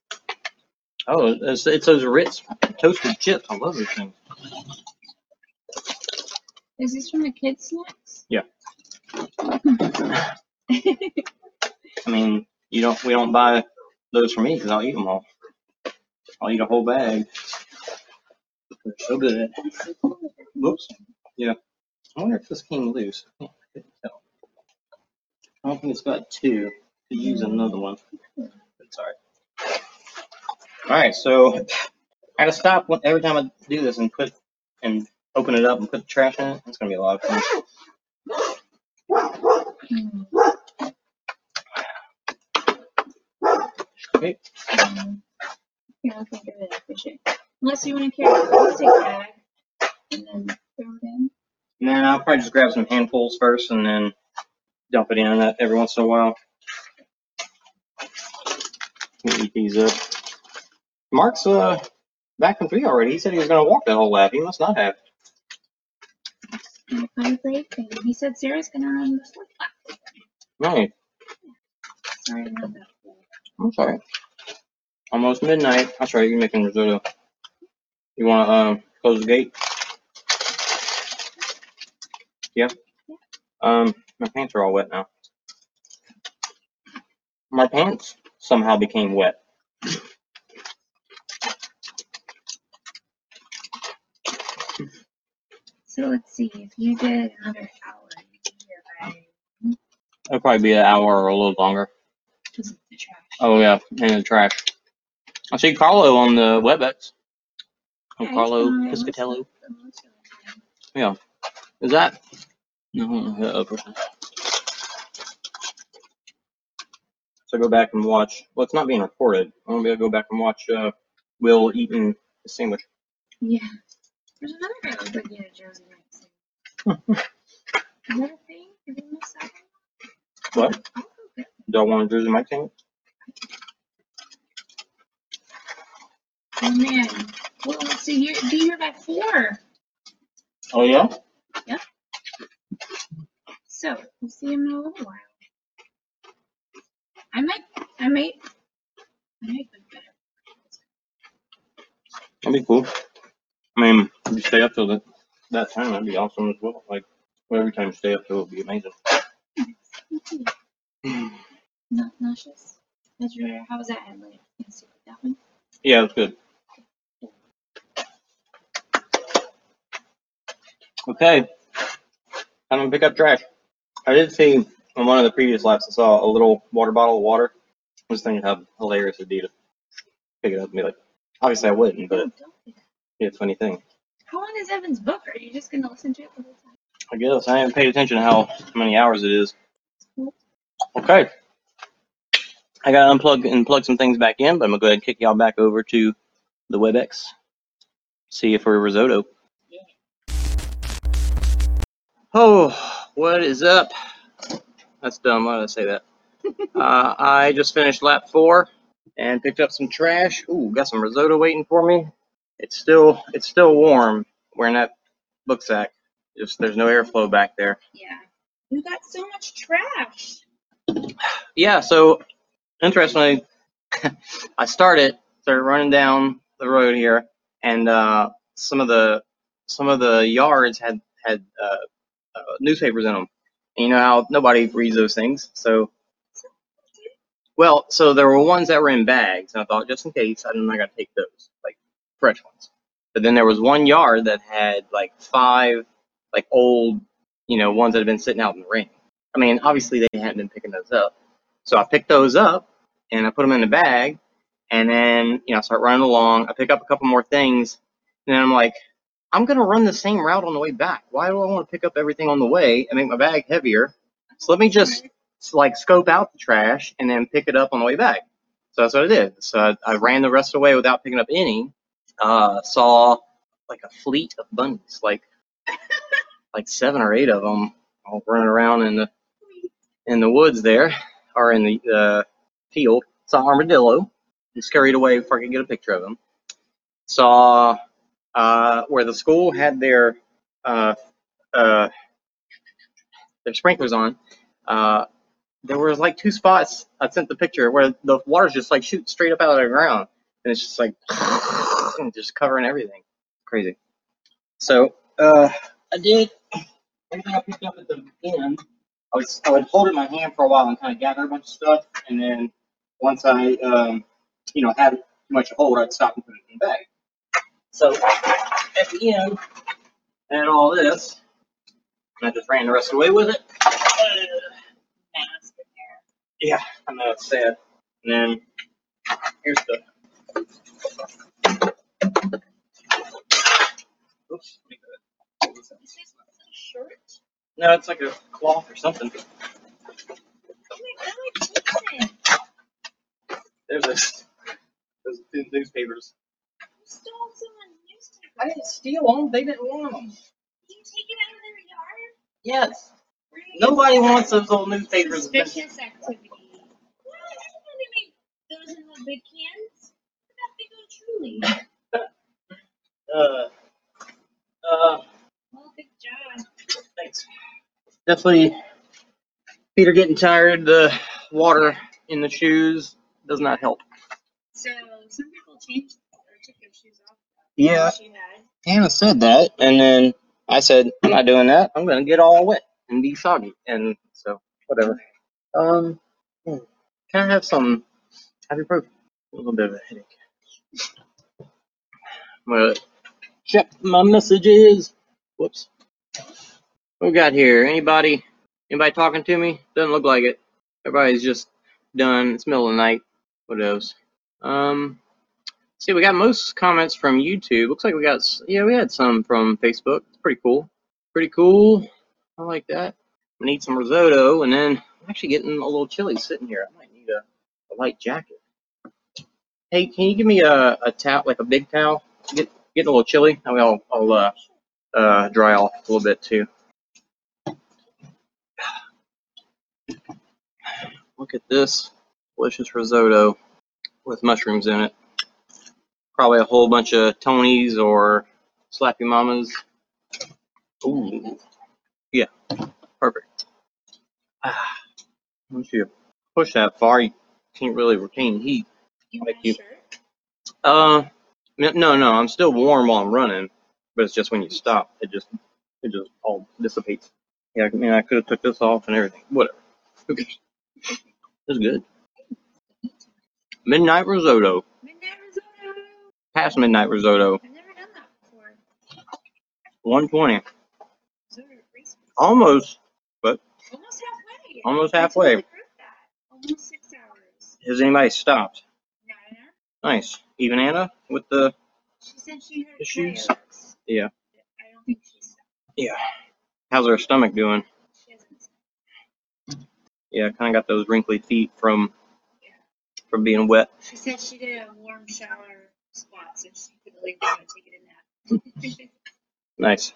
Oh, it's, it's those Ritz toasted chips. I love those things. Is this from the kids' snacks? Yeah. I mean, you don't. We don't buy those for me because I'll eat them all. I'll eat a whole bag. They're so good. Whoops. Yeah. I wonder if this came loose. I couldn't tell. I don't think it's got two. Could use another one. But it's alright. Alright, so I gotta stop every time I do this and put and open it up and put the trash in it. It's gonna be a lot of fun. Okay. Um, Here, I'll think of. I it. Unless you want to carry a plastic bag and then throw it in. Nah, I'll probably just grab some handfuls first and then dump it in that every once in a while. Eat these up. Mark's uh back from three already. He said he was gonna walk that whole lap. He must not have. I'm. He said Sarah's gonna run the fourth lap. Right. Sorry, not that. I'm sorry. Almost midnight. That's right, you're making risotto. You wanna um close the gate? Yeah. Um my pants are all wet now. My pants somehow became wet. So let's see, if you did another hour, you'd be here by, It'll probably be an hour or a little longer. because of the trash. Oh yeah, and the trash. I see Carlo on the WebEx. Oh, Carlo been on it most of- Piscatello. most of the time. Is that? No, other. So go back and watch. Well, it's not being recorded. I'm gonna go back and watch uh, Will eating a sandwich. Yeah. There's another guy who's looking at Josie Knight. Is that a thing? Did we miss that one? What? Oh, okay. Do I want to mic sandwich? Oh man. Well, so you're be here by four. Oh yeah. So we'll see him in a little while. I might, I might, I might look better. That'd be cool. I mean, if you stay up till that that time, that'd be awesome as well. Like, every time you stay up till, it'd be amazing. Not nauseous. How's your, how was that headlight? You stick with that one? Yeah, that's good. Okay. I'm gonna pick up trash. I did see on one of the previous laps, I saw a little water bottle of water. I was thinking how hilarious it'd be to pick it up and be like, obviously I wouldn't, but it'd don't do that. be a funny thing. How long is Evan's book? Are you just gonna listen to it the whole time? I guess I haven't paid attention to how many hours it is. Okay. I gotta unplug and plug some things back in, but I'm gonna go ahead and kick y'all back over to the WebEx. See if we're risotto. Oh, what is up? That's dumb. Why did I say that? uh, I just finished lap four and picked up some trash. Ooh, got some risotto waiting for me. It's still it's still warm. Wearing that book sack. Just there's no airflow back there. Yeah. You got so much trash. Yeah, so interestingly, I started started running down the road here, and uh, some of the some of the yards had had uh, uh, newspapers in them. And you know how nobody reads those things, so well, so there were ones that were in bags, and I thought just in case, I'm not gonna take those, like fresh ones. But then there was one yard that had like five like old, you know, ones that had been sitting out in the rain. I mean, obviously they hadn't been picking those up. So I picked those up and I put them in the bag, and then you know I start running along. I pick up a couple more things, and then I'm like, I'm gonna run the same route on the way back. Why do I want to pick up everything on the way and make my bag heavier? So let me just like scope out the trash and then pick it up on the way back. So that's what I did. So I, I ran the rest of the way without picking up any. Uh, saw like a fleet of bunnies, like like seven or eight of them, all running around in the in the woods there, or in the uh, field. Saw armadillo and scurried away before I could get a picture of him. Saw uh, where the school had their uh, uh, their sprinklers on. Uh, there was like two spots. I sent the picture where the water's just like shooting straight up out of the ground, and it's just like just covering everything. Crazy. So uh, I did everything I picked up at the end. I was I would hold it in my hand for a while and kind of gather a bunch of stuff, and then once I um, you know had too much hold, I'd stop and put it in the bag. So at the end, I had all this, and I just ran the rest of the way with it. There. Yeah, I know it's sad. And then here's the. Oops. let me. Is this a shirt? No, it's like a cloth or something. Oh my god, Jason. There's this. Those two newspapers. You stole someone's newspaper. I didn't steal them. They didn't want them. You take it out of their yard? Yes. Nobody wants those old newspapers. Suspicious activity. What? They make those in the big cans? About Big O Truly? Uh, uh, Well, good job. thanks. Definitely, are getting tired. The water in the shoes does not help. So, some people changed or took their shoes off. Yeah. Anna said that, and then I said, I'm not doing that. I'm gonna get all wet and be soggy, and so whatever. Um, hmm. can I have some ibuprofen? A little bit of a headache. Gonna check my messages. Whoops. What we got here? Anybody? Anybody talking to me? Doesn't look like it. Everybody's just done. It's middle of the night. What else? Um, see, we got most comments from YouTube. Looks like we got yeah, we had some from Facebook. It's pretty cool. Pretty cool. I like that. I need some risotto, and then I'm actually getting a little chilly sitting here. I might need a, a light jacket. Hey, can you give me a, a towel, like a big towel? Get getting a little chilly. That way I'll, I'll uh, uh, dry off a little bit too. Look at this delicious risotto with mushrooms in it. Probably a whole bunch of Tonys or Slappy Mamas. Ooh, yeah, perfect. Ah, once you push that far, you can't really retain heat. You Thank you. shirt? Uh, no, no, I'm still warm while I'm running, but it's just when you stop, it just it just all dissipates. Yeah, I mean, I could have took this off and everything. Whatever. Who cares? It's good. Midnight risotto. Past midnight risotto. I've never done that before. 120. Risotto grease. Almost. Almost halfway. Almost I halfway. totally proved that. Almost six hours. Has anybody stopped? Nana, Nice. Even Anna with the she said she Issues? coyotes. Yeah. I don't think she yeah. How's her stomach doing? She hasn't. Yeah, kind of got those wrinkly feet from from being wet. She said she did a warm shower squat, so she could lay down and take it a nap. Nice.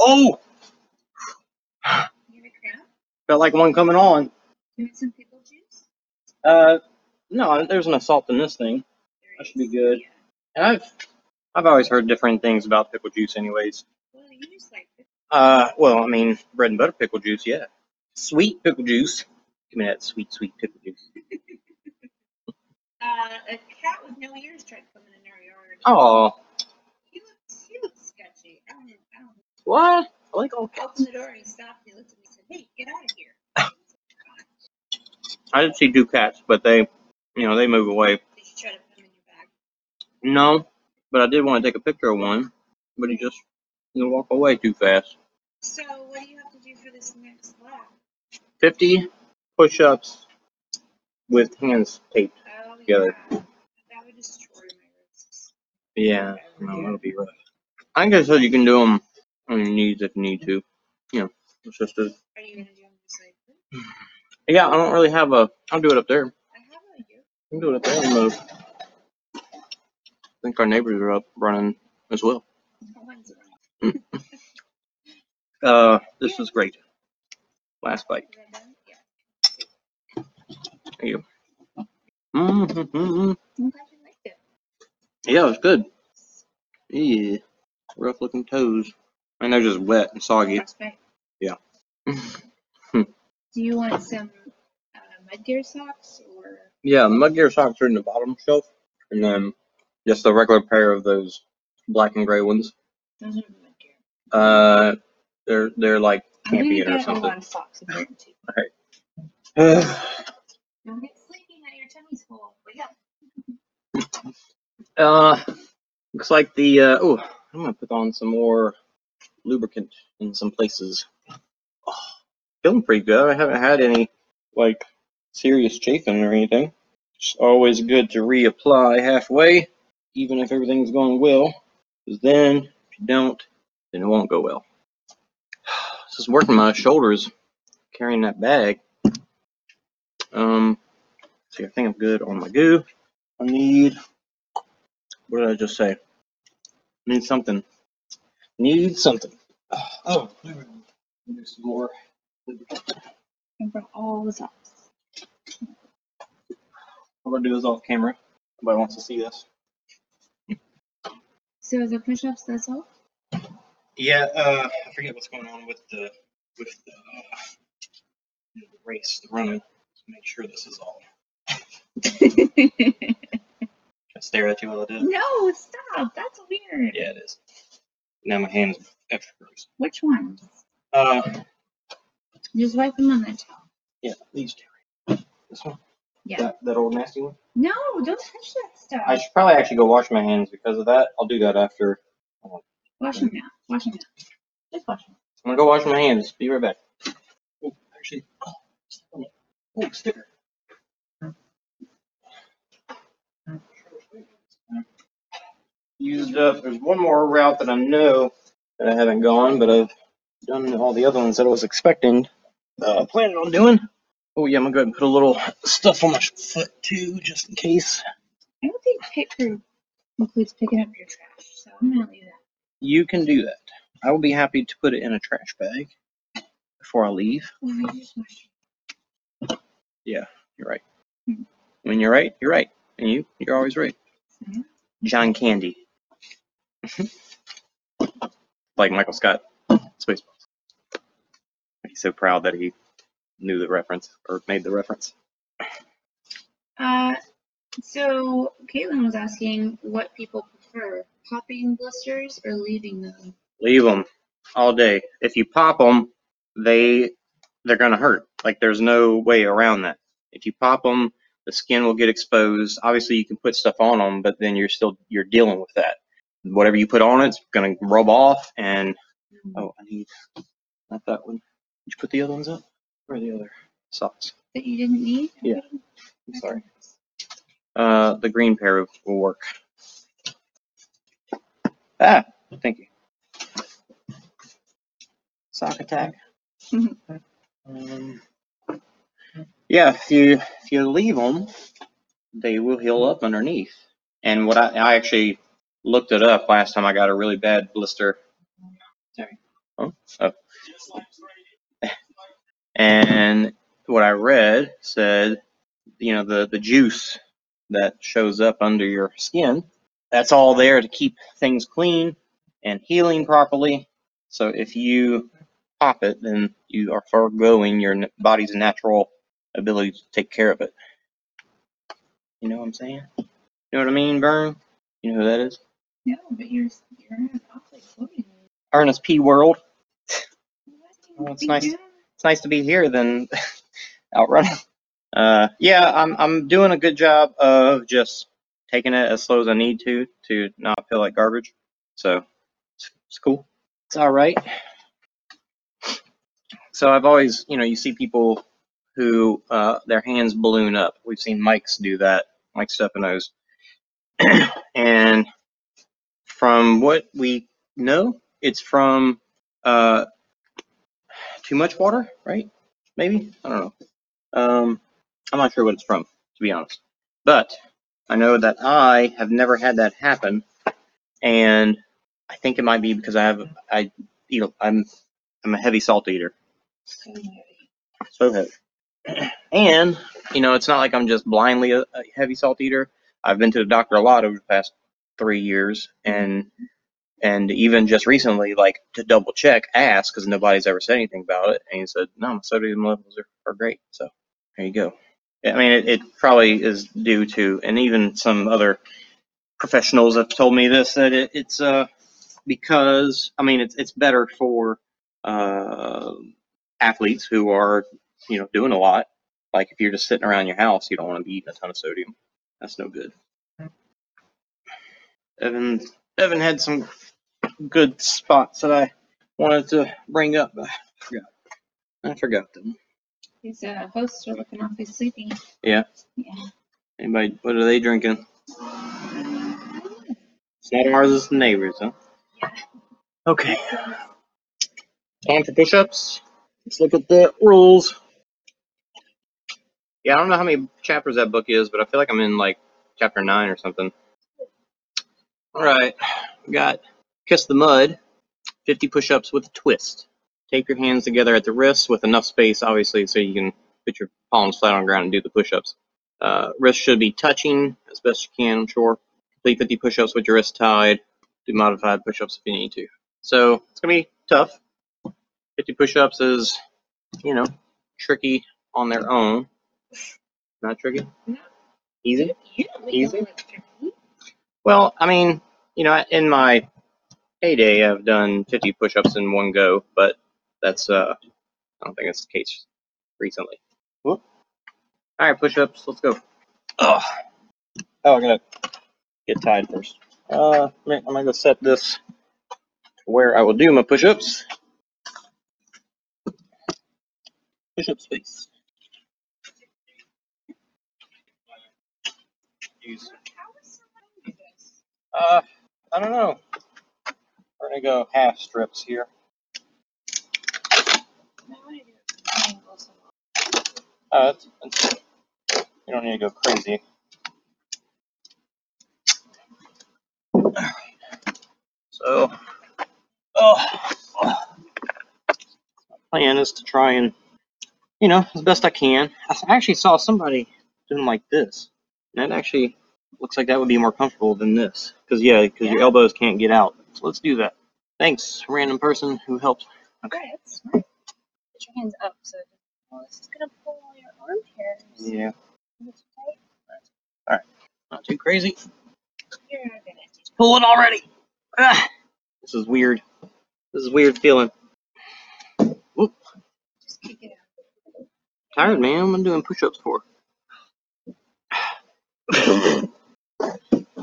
Oh, you have a cramp? felt like one coming on. You want some pickle juice? Uh, no, there's an assault in this thing. There That is. should be good. Yeah. And I've I've always heard different things about pickle juice, anyways. Well, you just like pickle. Uh, well, I mean, bread and butter pickle juice, yeah. Sweet pickle juice. Give me that sweet, sweet pickle juice. Uh, a cat with no ears tried coming in our yard. Oh, He looks, he looks sketchy. I don't, I don't. what? I like all cats. opened the door and he stopped. and He looked at me and said, "Hey, get out of here." I did see two cats, but they, you know, they move away. Did you try to put him in your bag? No, but I did want to take a picture of one, but he just he walk away too fast. So, what do you have to do for this next lap? 50 push-ups with hands taped. Oh, Together. yeah. That would destroy my wrists. Yeah, no, that'll be rough. I guess so you can do them on your knees if you need to. You know, it's just a, Are you gonna do them just like yeah, I don't really have a, I'll do it up there. I have a. I can do it up there the, I think our neighbors are up running as well. One's. Uh, this is great. Last bite. Is that done? Yeah. Thank you. hmm I'm liked it. Yeah, it's good. Yeah, rough looking toes. And they're just wet and soggy. Frostbite. Yeah. Do you want some uh, mud gear socks or? Yeah, mud gear socks are in the bottom shelf, and then just a regular pair of those black and gray ones. Those are the mud gear. Uh, they're they're like champion or get a something. lot of socks if I can too. uh, Don't get sleepy now your tummy's full. Wake up. uh, looks like the uh, oh, I'm gonna put on some more lubricant in some places. Oh, feeling pretty good. I haven't had any like serious chafing or anything. It's always good to reapply halfway, even if everything's going well. Because then, if you don't, then it won't go well. This is working my shoulders, carrying that bag. Um, see, I think I'm good on my goo. I need, what did I just say? Need something. Need something. Oh, lubricant. Need some more. lubricant. I brought all the socks. I'm gonna do this off camera. Nobody wants to see this. So the push-ups, that's all? Yeah, uh, I forget what's going on with the with the, uh, the race, the running. Let's make sure this is all. Stare at you while I do it. no, stop. That's weird. Yeah, it is. Now my hand's extra gross. Which ones? Uh, Just wipe them on the towel. yeah, these two. This one. Yeah. That, that old nasty one. No, don't touch that stuff. I should probably actually go wash my hands because of that. I'll do that after. Wash them now. Wash them now. Just wash them. I'm gonna go wash my hands. Be right back. Oh, actually, oh, oh, sticker. Used up. There's one more route that I know that I haven't gone, but I've done all the other ones that I was expecting, uh, planning on doing. Oh yeah, I'm gonna go ahead and put a little stuff on my foot too, just in case. I don't think pit crew includes picking up your trash, so I'm gonna leave that. You can do that. I will be happy to put it in a trash bag before I leave. Well, just You're right. Mhm. When you're right, you're right. And you, you're always right. John Candy. like Michael Scott, Spaceballs. He's so proud that he knew the reference or made the reference. Uh, so Caitlin was asking what people prefer, popping blisters or leaving them. Leave them all day. If you pop them, they they're gonna hurt. Like there's no way around that. If you pop them, the skin will get exposed. Obviously, you can put stuff on them, but then you're still you're dealing with that. Whatever you put on it's gonna rub off. And oh, I need not that one. Did you put the other ones up? Where are the other socks? That you didn't need? Yeah. I'm sorry. Uh, the green pair will work. Ah, thank you. Sock attack. Um, yeah, if you if you leave them, they will heal up underneath. And what I, I actually looked it up last time I got a really bad blister. Sorry. Oh, oh. And what I read said, you know, the, the juice that shows up under your skin, that's all there to keep things clean and healing properly. So if you pop it, then you are foregoing your body's natural ability to take care of it. You know what I'm saying? You know what I mean, Vern? You know who that is? No, but you're you're in an. Ernest P. Worrell. Oh, it's nice. It's nice to be here than out running. Uh, yeah, I'm I'm doing a good job of just taking it as slow as I need to to not feel like garbage. So it's, it's cool. It's all right. So I've always, you know, you see people who uh, their hands balloon up. We've seen Mike's do that, Mike Stefanos. and from what we know, it's from uh, too much water, right? Maybe I don't know. Um, I'm not sure what it's from, to be honest. But I know that I have never had that happen, and I think it might be because I have I eat a- I'm I'm a heavy salt eater, so heavy. And you know, it's not like I'm just blindly a, a heavy salt eater. I've been to the doctor a lot over the past three years, and and even just recently, like to double check, ask because nobody's ever said anything about it, and he said, "No, my sodium levels are, are great." So there you go. I mean, it, it probably is due to, and even some other professionals have told me this that it, it's uh because I mean it's it's better for uh athletes who are you know doing a lot. Like if you're just sitting around your house, you don't want to be eating a ton of sodium. That's no good. Evan Evan had some good spots that I wanted to bring up. but I forgot. I forgot them. These uh, hosts are looking awfully sleepy. Yeah. Yeah. Anybody? What are they drinking? It's not ours. It's the neighbors, huh? Okay. Time for push-ups. Let's look at the rules. Yeah, I don't know how many chapters that book is, but I feel like I'm in like chapter nine or something. All right, we got kiss the mud. 50 push-ups with a twist. Take your hands together at the wrists with enough space, obviously, so you can put your palms flat on the ground and do the push-ups. Uh, wrists should be touching as best you can, I'm sure. Complete 50 push-ups with your wrists tied. Do modified push-ups if you need to. So it's gonna be tough. 50 push-ups is, you know, tricky on their own. Not tricky. No. Easy. You Easy? Them look tricky. Well, I mean, you know, in my heyday, I've done 50 push-ups in one go, but that's uh, I don't think that's the case recently. Whoop. All right, push-ups. Let's go. Oh, Oh, I'm gonna get tied first. Uh, I'm gonna go set this where I will do my push-ups. Push up space. Use. Uh, I don't know. We're gonna go half strips here. Uh, you don't need to go crazy. So, oh, my plan is to try and, you know, as best I can. I actually saw somebody doing like this. And that actually looks like that would be more comfortable than this. Because, yeah, because your elbows can't get out. So let's do that. Thanks, random person who helped. Okay, that's smart. Put your hands up so it doesn't- well, this is gonna pull all your arm hairs. Yeah, Is it too tight? not too crazy. You're gonna Pull it already. Ah, this is weird. This is weird feeling. Oop, Just kick it out. tired, man. I'm doing push-ups for.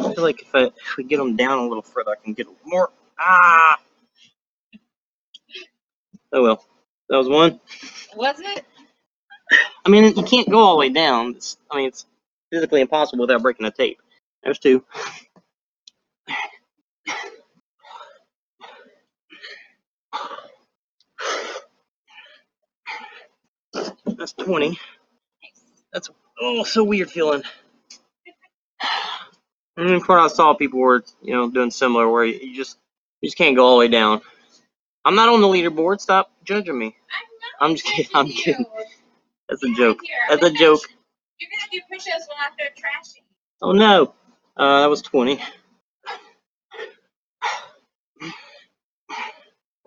I feel like if, I, if we get them down a little further, I can get a little more. Ah. Oh well, that was one. Was it? I mean, you can't go all the way down. It's, I mean, it's physically impossible without breaking the tape. There's two. That's 20. That's oh so weird feeling. And then before I saw people were you know doing similar where you just you just can't go all the way down. I'm not on the leaderboard. Stop judging me. I'm I'm just kidding. I'm kidding. That's a joke. That's a joke. You're gonna do push-ups when I throw trash at you. Oh no. Uh, that was 20.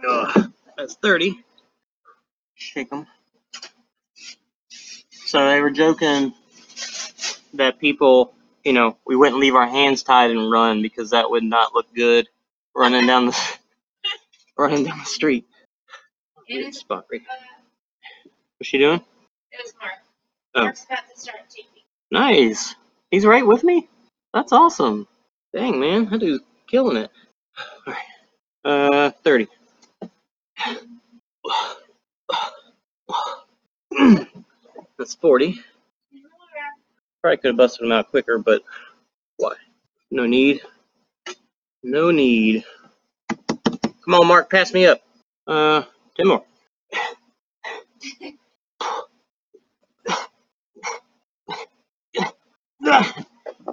Ugh, that's 30. Shake them. So they were joking that people, you know, we wouldn't leave our hands tied and run because that would not look good running down the running down the street. It Weird is- spot right- Uh, What's she doing? it was Mark. Oh. Mark's about to start taping. Nice. He's right with me. That's awesome. Dang man, that dude's killing it. Alright. Uh, thirty. That's forty. Probably could have busted him out quicker, but why? No need. No need. Come on, Mark, pass me up. Uh, ten more.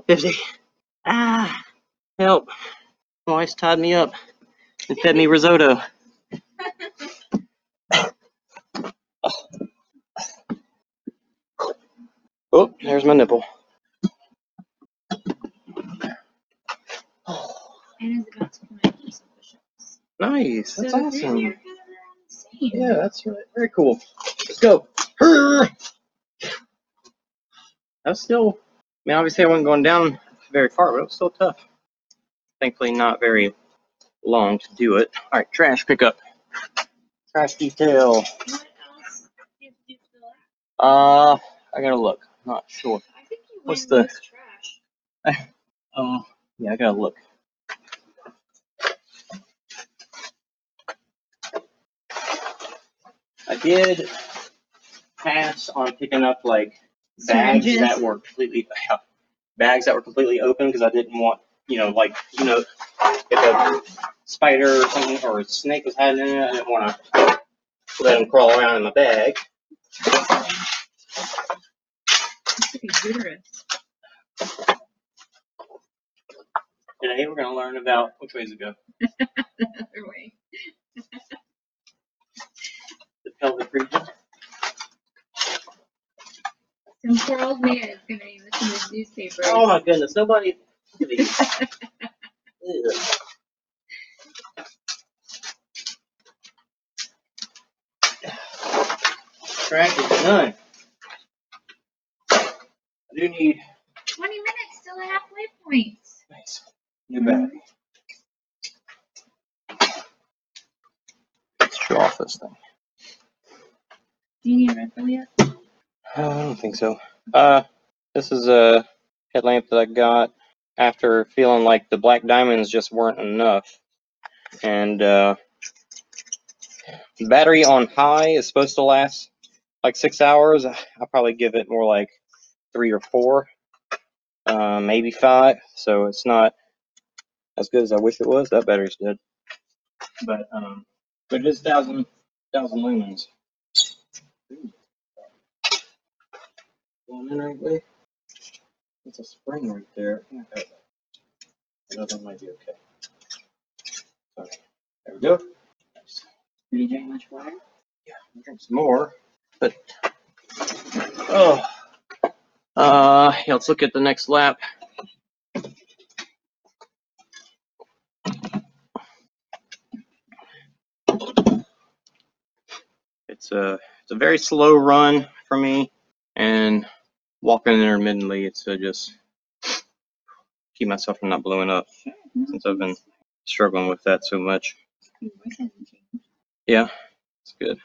Fifty. Ah, help. My wife's tied me up and fed me risotto. Oh, there's my nipple. Anna's about to come in for some push-ups. Nice. That's so the three of awesome. kind of around the same. Yeah, that's right. Very cool. Let's go. That's still, I mean, obviously I wasn't going down very far, but it was still tough. Thankfully, not very long to do it. All right, trash pickup. Trash detail. What else do you have to do for the lab? Uh, I gotta look. Not sure. I think What's the- trash. Oh, yeah, I gotta look. I did pass on picking up like bags that were completely bags that were completely open because I didn't want you know like you know if a spider or something or a snake was hiding in it, I didn't want to let them crawl around in my bag. Uterus. Today we're gonna learn about which ways it go. The other way. The pelvic region. Some poor old man is gonna be missing his newspaper. Oh my goodness, nobody. look at these. Ugh. Track is done. I do need. 20 minutes, still a halfway point. Nice. New battery. Let's show off this thing. Do you need a refill yet? Uh, I don't think so. Uh, this is a headlamp that I got after feeling like the black diamonds just weren't enough. And uh, battery on high is supposed to last like six hours. I'll probably give it more like three or four, uh, maybe five. So it's not as good as I wish it was. That battery's dead. But um, but it is thousand thousand lumens. Going in right way. It's a spring right there. That. One might be okay. Okay. There we go. Nice. You drink much? Yeah, drink some more. But oh, uh, let's look at the next lap. It's a it's a very slow run for me, and walking intermittently, it's to just keep myself from not blowing up since I've been struggling with that so much. Yeah, it's good.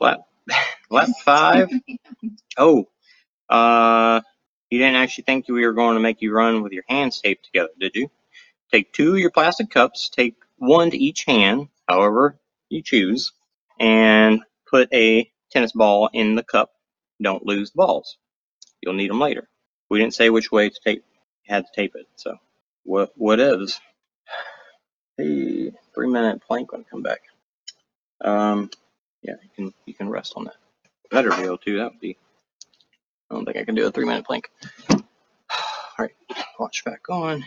Lap lap five. Oh, uh, you didn't actually think we were going to make you run with your hands taped together, did you? Take two of your plastic cups, take one to each hand, however you choose, and put a tennis ball in the cup. Don't lose the balls. You'll need them later. We didn't say which way to tape. Had to tape it, so what what is? Hey, three minute plank when I come back. Um, yeah, you can you can rest on that. Better VO too. That would be. I don't think I can do a three minute plank. All right, watch back on.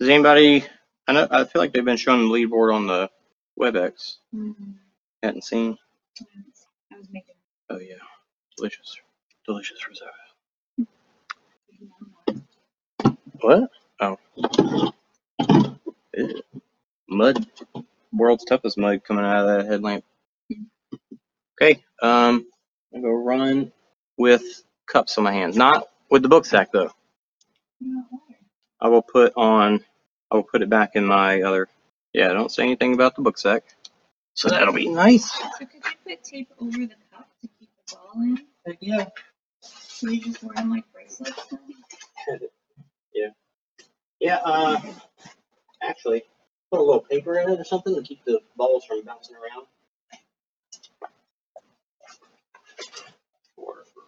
Does anybody? I know. I feel like they've been showing the leaderboard on the WebEx. Mm, Hadn't seen. I was making. Oh yeah, delicious, delicious risotto. What? Oh. Ew. Mud. World's toughest mud coming out of that headlamp. Okay, um, I'm gonna go run with cups on my hands. Not with the book sack though. I will put on, I will put it back in my other, yeah, don't say anything about the book sack. So that'll be nice. So could you put tape over the cup to keep the ball in? Heck yeah. So you just wear them like bracelets then? Yeah, uh, actually, put a little paper in it or something to keep the balls from bouncing around. Or for running back.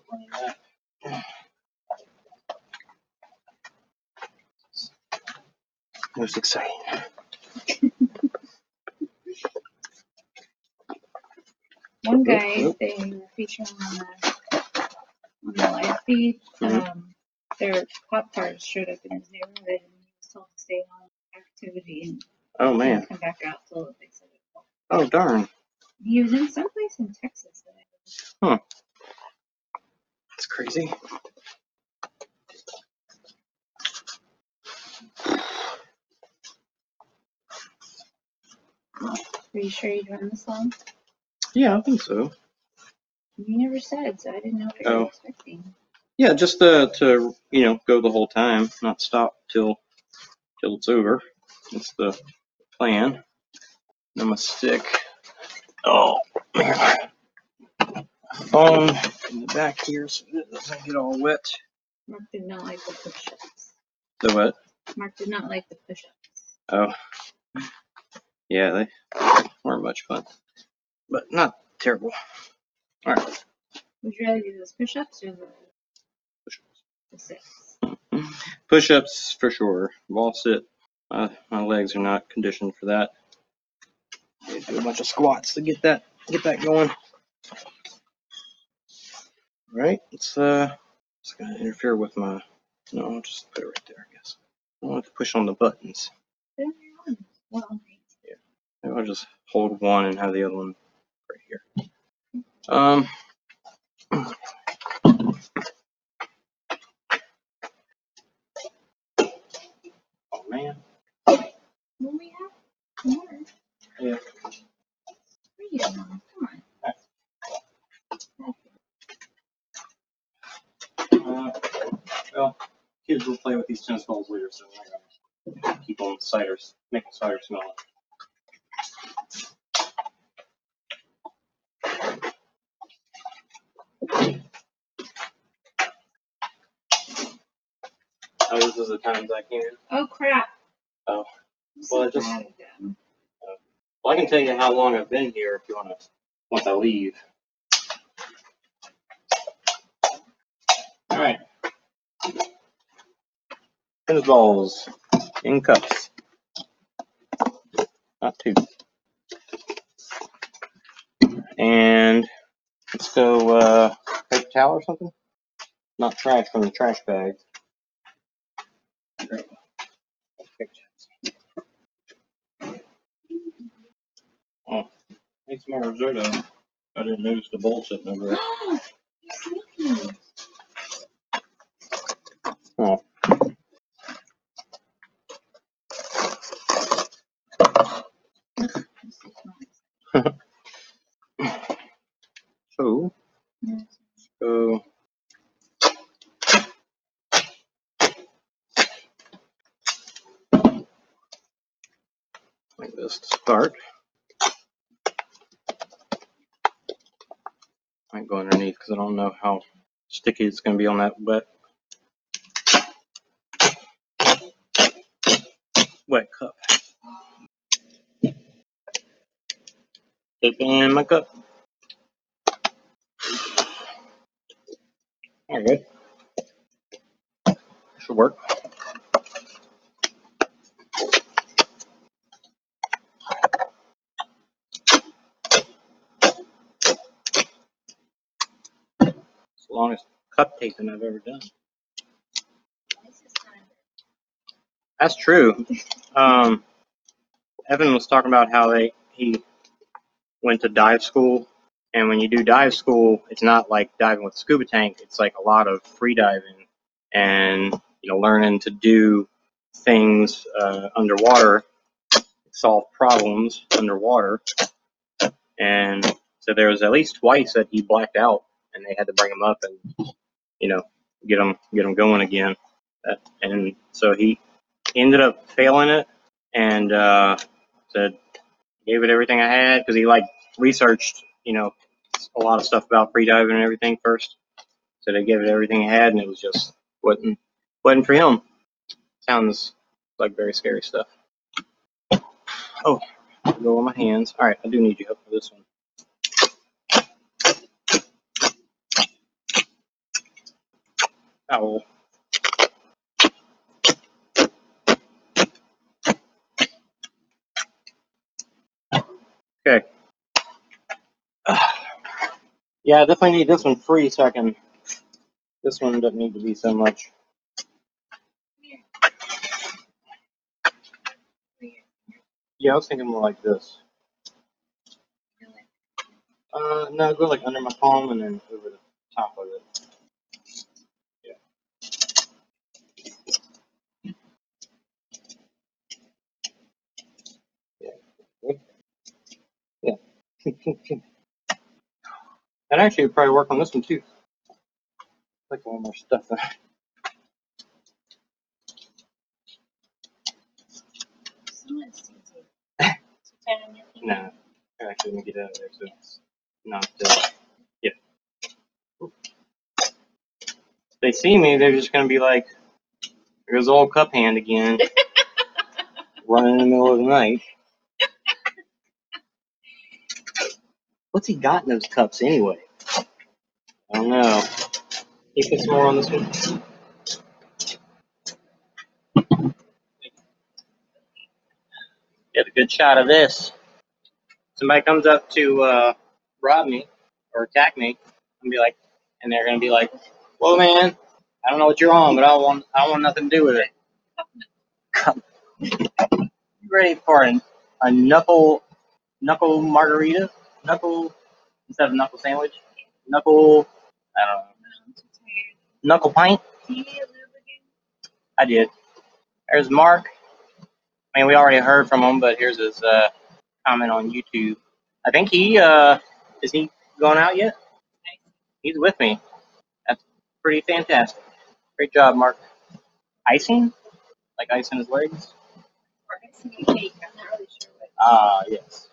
Most exciting. One guy, oop. they were featuring on the, on the live feed, Mhm. um, their pop cars showed up in his neighborhood and he was told to stay on activity and Oh didn't man. come back out till they said it. Oh darn. He was in someplace in Texas. that I- That's crazy. Are you sure you'd run this long? Yeah, I think so. You never said, so I didn't know what you Oh. were expecting. Yeah, just to, to you know go the whole time, not stop till till it's over. That's the plan. I'm gonna stick. Oh, man. Phone in the back here so it doesn't get all wet. Mark did not like the push-ups. The what? Mark did not like the push-ups. Oh, yeah, they weren't much fun, but not terrible. All right, Would you rather do those push-ups or the, the sits? push-ups for sure. Wall sit. Uh, my legs are not conditioned for that. Need do a bunch of squats to get that get that going. Right, it's uh, it's gonna interfere with my. No, I'll just put it right there. I guess. I don't have to push on the buttons. Put 'em on. Well, Maybe I'll just hold one and have the other one right here. Um. Oh man. well, we have more. Yeah. Where you going? go, kids will play with these tennis balls later, so we're gonna keep on ciders, making cider smell. Oh, this is the times I can. Oh crap. Oh. Well, I just. Uh, well, I can tell you how long I've been here if you want to. Once I leave. All right. Tennis balls in cups. Not two. And let's go uh paper towel or something. Not trash from the trash bag. Great. Oh, need some more risotto. I didn't notice the bowl sitting over there. Oh. So, so. Like this to start. Might go underneath because I don't know how sticky it's going to be on that wet wet cup. Dip in my cup. All good. Should work. It's the longest cup taping I've ever done. That's true. Um, Evan was talking about how they he went to dive school, and when you do dive school, it's not like diving with scuba tank. It's like a lot of free diving and you know learning to do things uh, underwater, solve problems underwater. And so there was at least twice that he blacked out, and they had to bring him up and you know get him get him going again. Uh, and so he ended up failing it and uh, said gave it everything I had because he like researched you know a lot of stuff about freediving and everything first. So they gave it everything he had and it was just wasn't wasn't for him. Sounds like very scary stuff. Oh, go on my hands. All right, I do need your help for this one. Owl. Okay. Yeah, I definitely need this one free so I can. This one doesn't need to be so much. Yeah, I was thinking more like this. Uh, no, go like under my palm and then over the top of it. And actually, would probably work on this one too. Like a little more stuff there. No, actually, let me get out of there so it's not. Uh, yeah. If they see me, they're just gonna be like, "There's old cup hand again, running in the middle of the night." What's he got in those cups anyway? I don't know. He put some more on this one? Get a good shot of this. Somebody comes up to uh, rob me or attack me, and be like, and they're gonna be like, "Well, man, I don't know what you're on, but I don't want, I don't want nothing to do with it." you ready for an, a knuckle, knuckle margarita? Knuckle instead of knuckle sandwich? Knuckle, I don't know. Knuckle pint? I did. There's Mark. I mean, we already heard from him, but here's his uh, comment on YouTube. I think he uh, is he going out yet? He's with me. That's pretty fantastic. Great job, Mark. Icing? Like icing his legs? Ah, yes.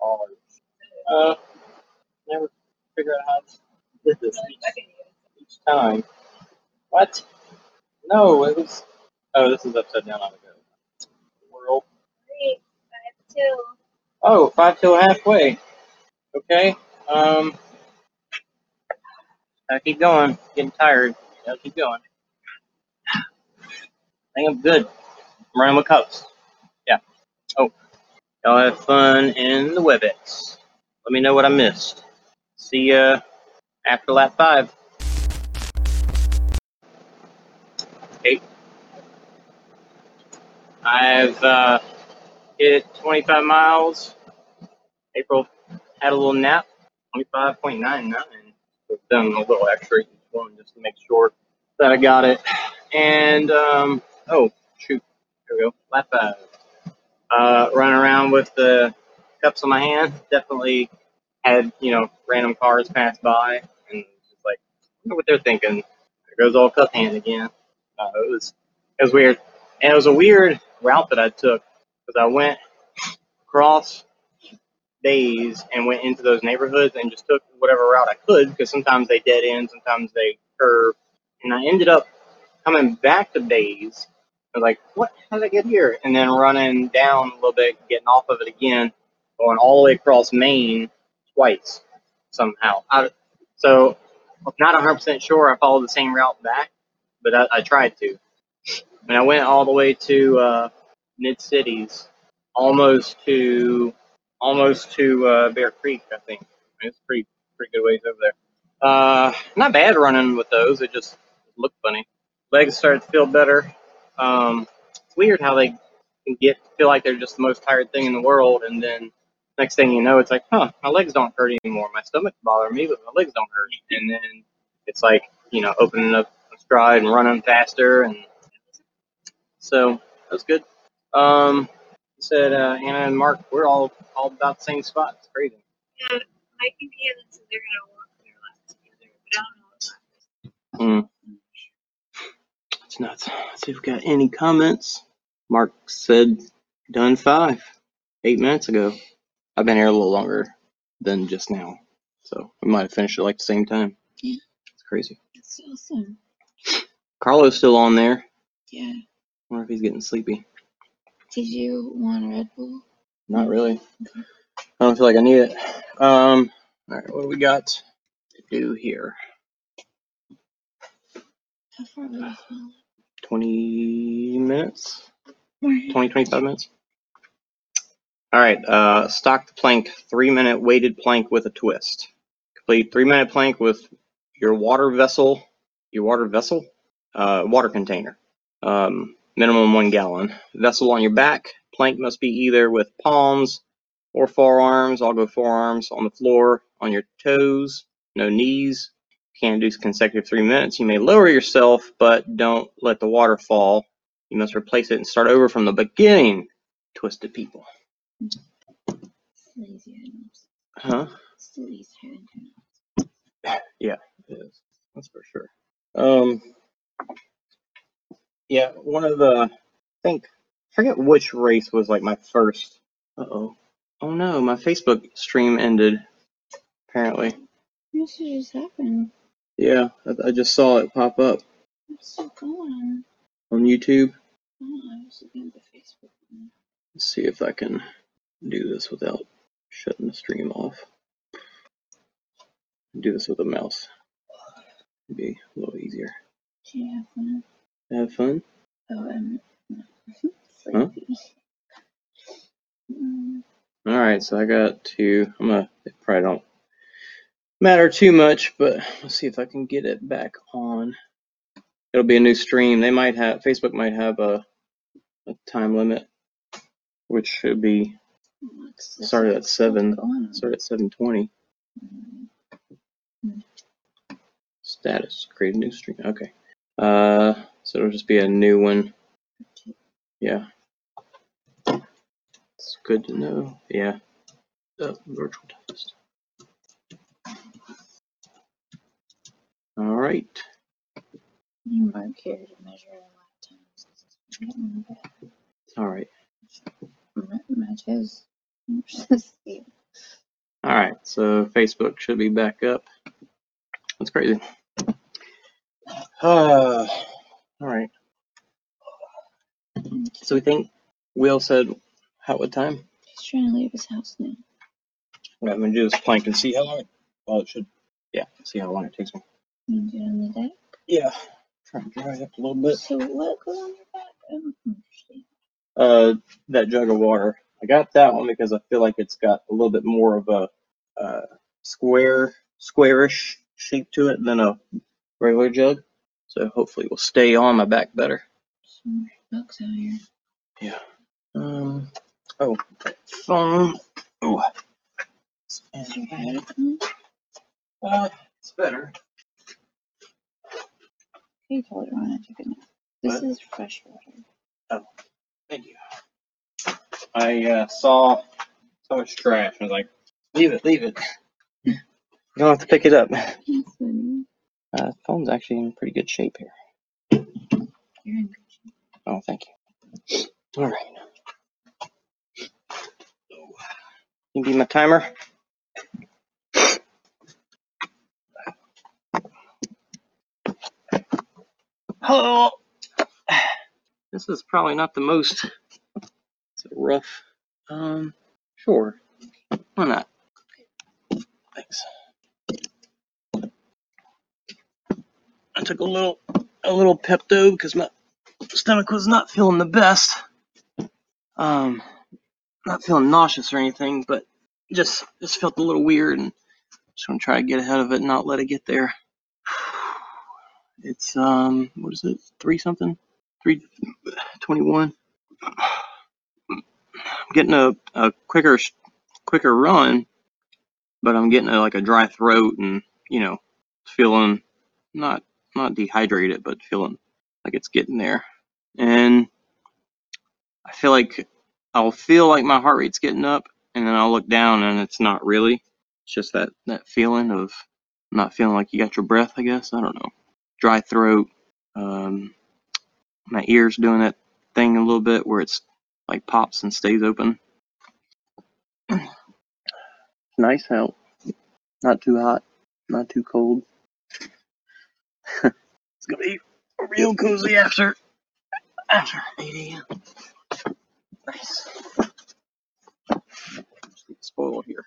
All uh, never figure out how to do this each, each time. What? No, it was. Oh, this is upside down on the go. World. Oh, five till halfway. Okay. Um. I keep going. Getting tired. I keep going. I think I'm good. I'm running with cups. Yeah. Oh, y'all have fun in the WebEx. Let me know what I missed. See ya after lap five. Okay. I've uh, hit 25 miles. April had a little nap. 25.99. I've done a little extra each one just to make sure that I got it. And um, oh shoot, there we go. Lap five. Uh, running around with the cups in my hand. Definitely had you know random cars pass by and just like I wonder what they're thinking. There goes all cup hand again. Uh, it was it was weird, and it was a weird route that I took because I went across days and went into those neighborhoods and just took whatever route I could because sometimes they dead end, sometimes they curve, and I ended up coming back to Bays. I was like, what? How did I get here? And then running down a little bit, getting off of it again, going all the way across Main twice somehow. I, so I'm not 100% sure I followed the same route back, but I, I tried to. And I went all the way to uh, Mid Cities, almost to almost to uh, Bear Creek, I think. It's pretty pretty good ways over there. Uh, not bad running with those. It just looked funny. Legs started to feel better. Um, it's weird how they can get feel like they're just the most tired thing in the world, and then next thing you know, it's like, huh, my legs don't hurt anymore. My stomach bother me, but my legs don't hurt. And then it's like, you know, opening up a stride and running faster, and so that's good. Um, said uh, Anna and Mark, we're all all about the same spot. It's crazy. Yeah, Mike and Ian said they're gonna walk their laps together, but I don't know what. Mm. It's nuts. Let's see if we got any comments. Mark said done five, eight minutes ago. I've been here a little longer than just now, so we might have finished at like the same time. Yeah. It's crazy. That's awesome. Carlo's still on there. Yeah. I wonder if he's getting sleepy. Did you want a Red Bull? Not really. I don't feel like I need it. Um, all right, what do we got to do here? How far away is 20 minutes? 20, 25 minutes? All right, uh, stock the plank, three minute weighted plank with a twist. Complete three minute plank with your water vessel, your water vessel, uh, water container. Um, minimum one gallon. Vessel on your back. Plank must be either with palms or forearms. I'll go forearms on the floor, on your toes, no knees. Can't do consecutive three minutes. You may lower yourself, but don't let the water fall. You must replace it and start over from the beginning. Twisted people. Still easier than Huh? Still easier than Yeah, it is. That's for sure. Um, yeah, one of the, I think, I forget which race was like my first. Uh oh. Oh no, my Facebook stream ended. Apparently. What just happen? Yeah, I, I just saw it pop up What's still going? on YouTube. Oh, I was looking at the Facebook one. Let's see if I can do this without shutting the stream off. Do this with a mouse. It'd be a little easier. Do you have one? Have fun? Oh, um, no. Huh? Sleepy. Mm, All right, so I got to. I'm gonna. It probably don't matter too much, but let's see if I can get it back on. It'll be a new stream. They might have Facebook might have a a time limit, which should be started one at seven. Started at seven twenty. Status create a new stream. Okay. Uh, so it'll just be a new one. Yeah. It's good to know. Yeah. Oh, virtual test. All right. You mark here to measure lap times. All right. My, my toes. Yeah. All right. So Facebook should be back up. That's crazy. Uh, all right. So we think Will said how what time? He's trying to leave his house now. Right, I'm gonna do this plank and see how long it. Well, it should. Yeah. See how long it takes me. You do it on the deck? Yeah. Try to dry it up a little bit. So what goes on your back? I don't understand. Uh, that jug of water. I got that one because I feel like it's got a little bit more of a uh, square, squarish shape to it than a regular jug. So hopefully it will stay on my back better. Some bugs out here. Yeah. Um. Oh, phone. Oh. Is your head open? Uh, it's better. You told her I took a nap. This What? is fresh water. Thank you. I uh, saw so much trash. I was like, leave it, leave it. You don't have to pick it up. That's funny. Uh, phone's actually in pretty good shape here. Good shape. Oh, thank you. All right. You be my timer. Hello. This is probably not the most rough. Um, sure. Why not? Thanks. I took a little a little Pepto because my stomach was not feeling the best. Um, not feeling nauseous or anything, but just just felt a little weird, and just gonna try to get ahead of it and not let it get there. It's um, what is it? Three something? Three twenty-one. I'm getting a, a quicker quicker run, but I'm getting a, like a dry throat and you know feeling not not dehydrated, but feeling like it's getting there. And I feel like I'll feel like my heart rate's getting up, and then I'll look down and it's not really. It's just that that feeling of not feeling like you got your breath. I guess I don't know. Dry throat. Um, my ears doing that thing a little bit where it's like pops and stays open. nice out. Not too hot. Not too cold. it's gonna be real cozy after after 8 a.m. Nice. Spoiled here.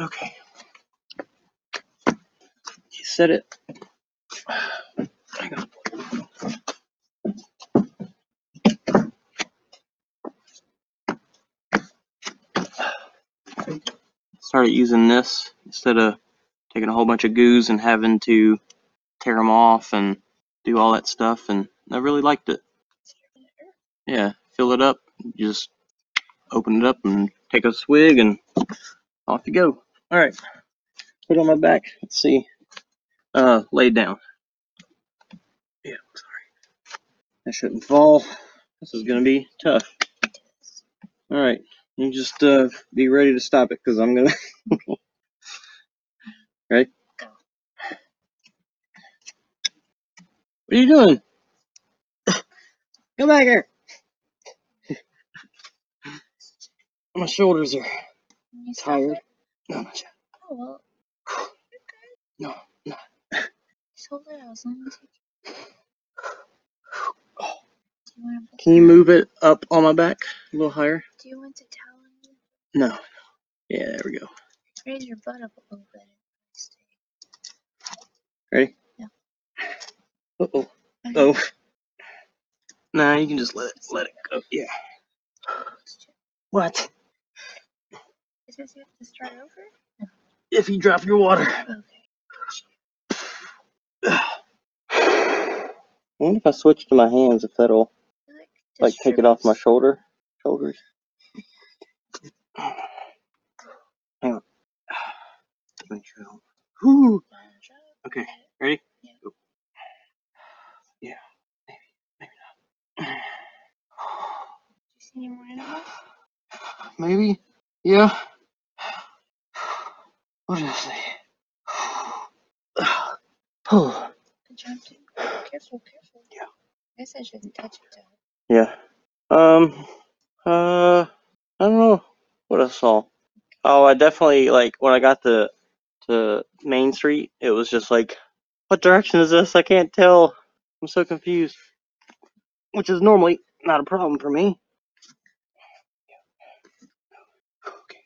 Okay. Said it. Started using this instead of taking a whole bunch of goos and having to tear them off and do all that stuff, and I really liked it. Yeah, fill it up, just open it up and take a swig, and off you go. All right, put it on my back. Let's see. Uh, lay down. Yeah, sorry. I shouldn't fall. This is gonna be tough. All right, you just uh, be ready to stop it, cause I'm gonna. Ready? What are you doing? Come back here. My shoulders are tired. No, not yet. Oh, well, No, Can you move it up on my back a little higher? Do you want to towel you? No. Yeah, there we go. Raise your butt up a little bit. Ready? Yeah. Uh oh. Okay. Oh. Nah, you can just let it let it go. Yeah. What? It says you have to start over? If you drop your water. Okay. I wonder if I switch to my hands if that'll Like, take it off my shoulder shoulders. Hang on. Make sure. I don't- Whew. Okay, ready? Yeah. Yeah, maybe, maybe not. Do you see any more animals? Maybe, yeah. What did I say? Oh, Good job. Careful, careful. Yeah. I guess I shouldn't touch it though. yeah. Um, uh, I don't know what I saw. Oh, I definitely like when I got to to Main Street. It was just like, what direction is this? I can't tell. I'm so confused. Which is normally not a problem for me. Okay.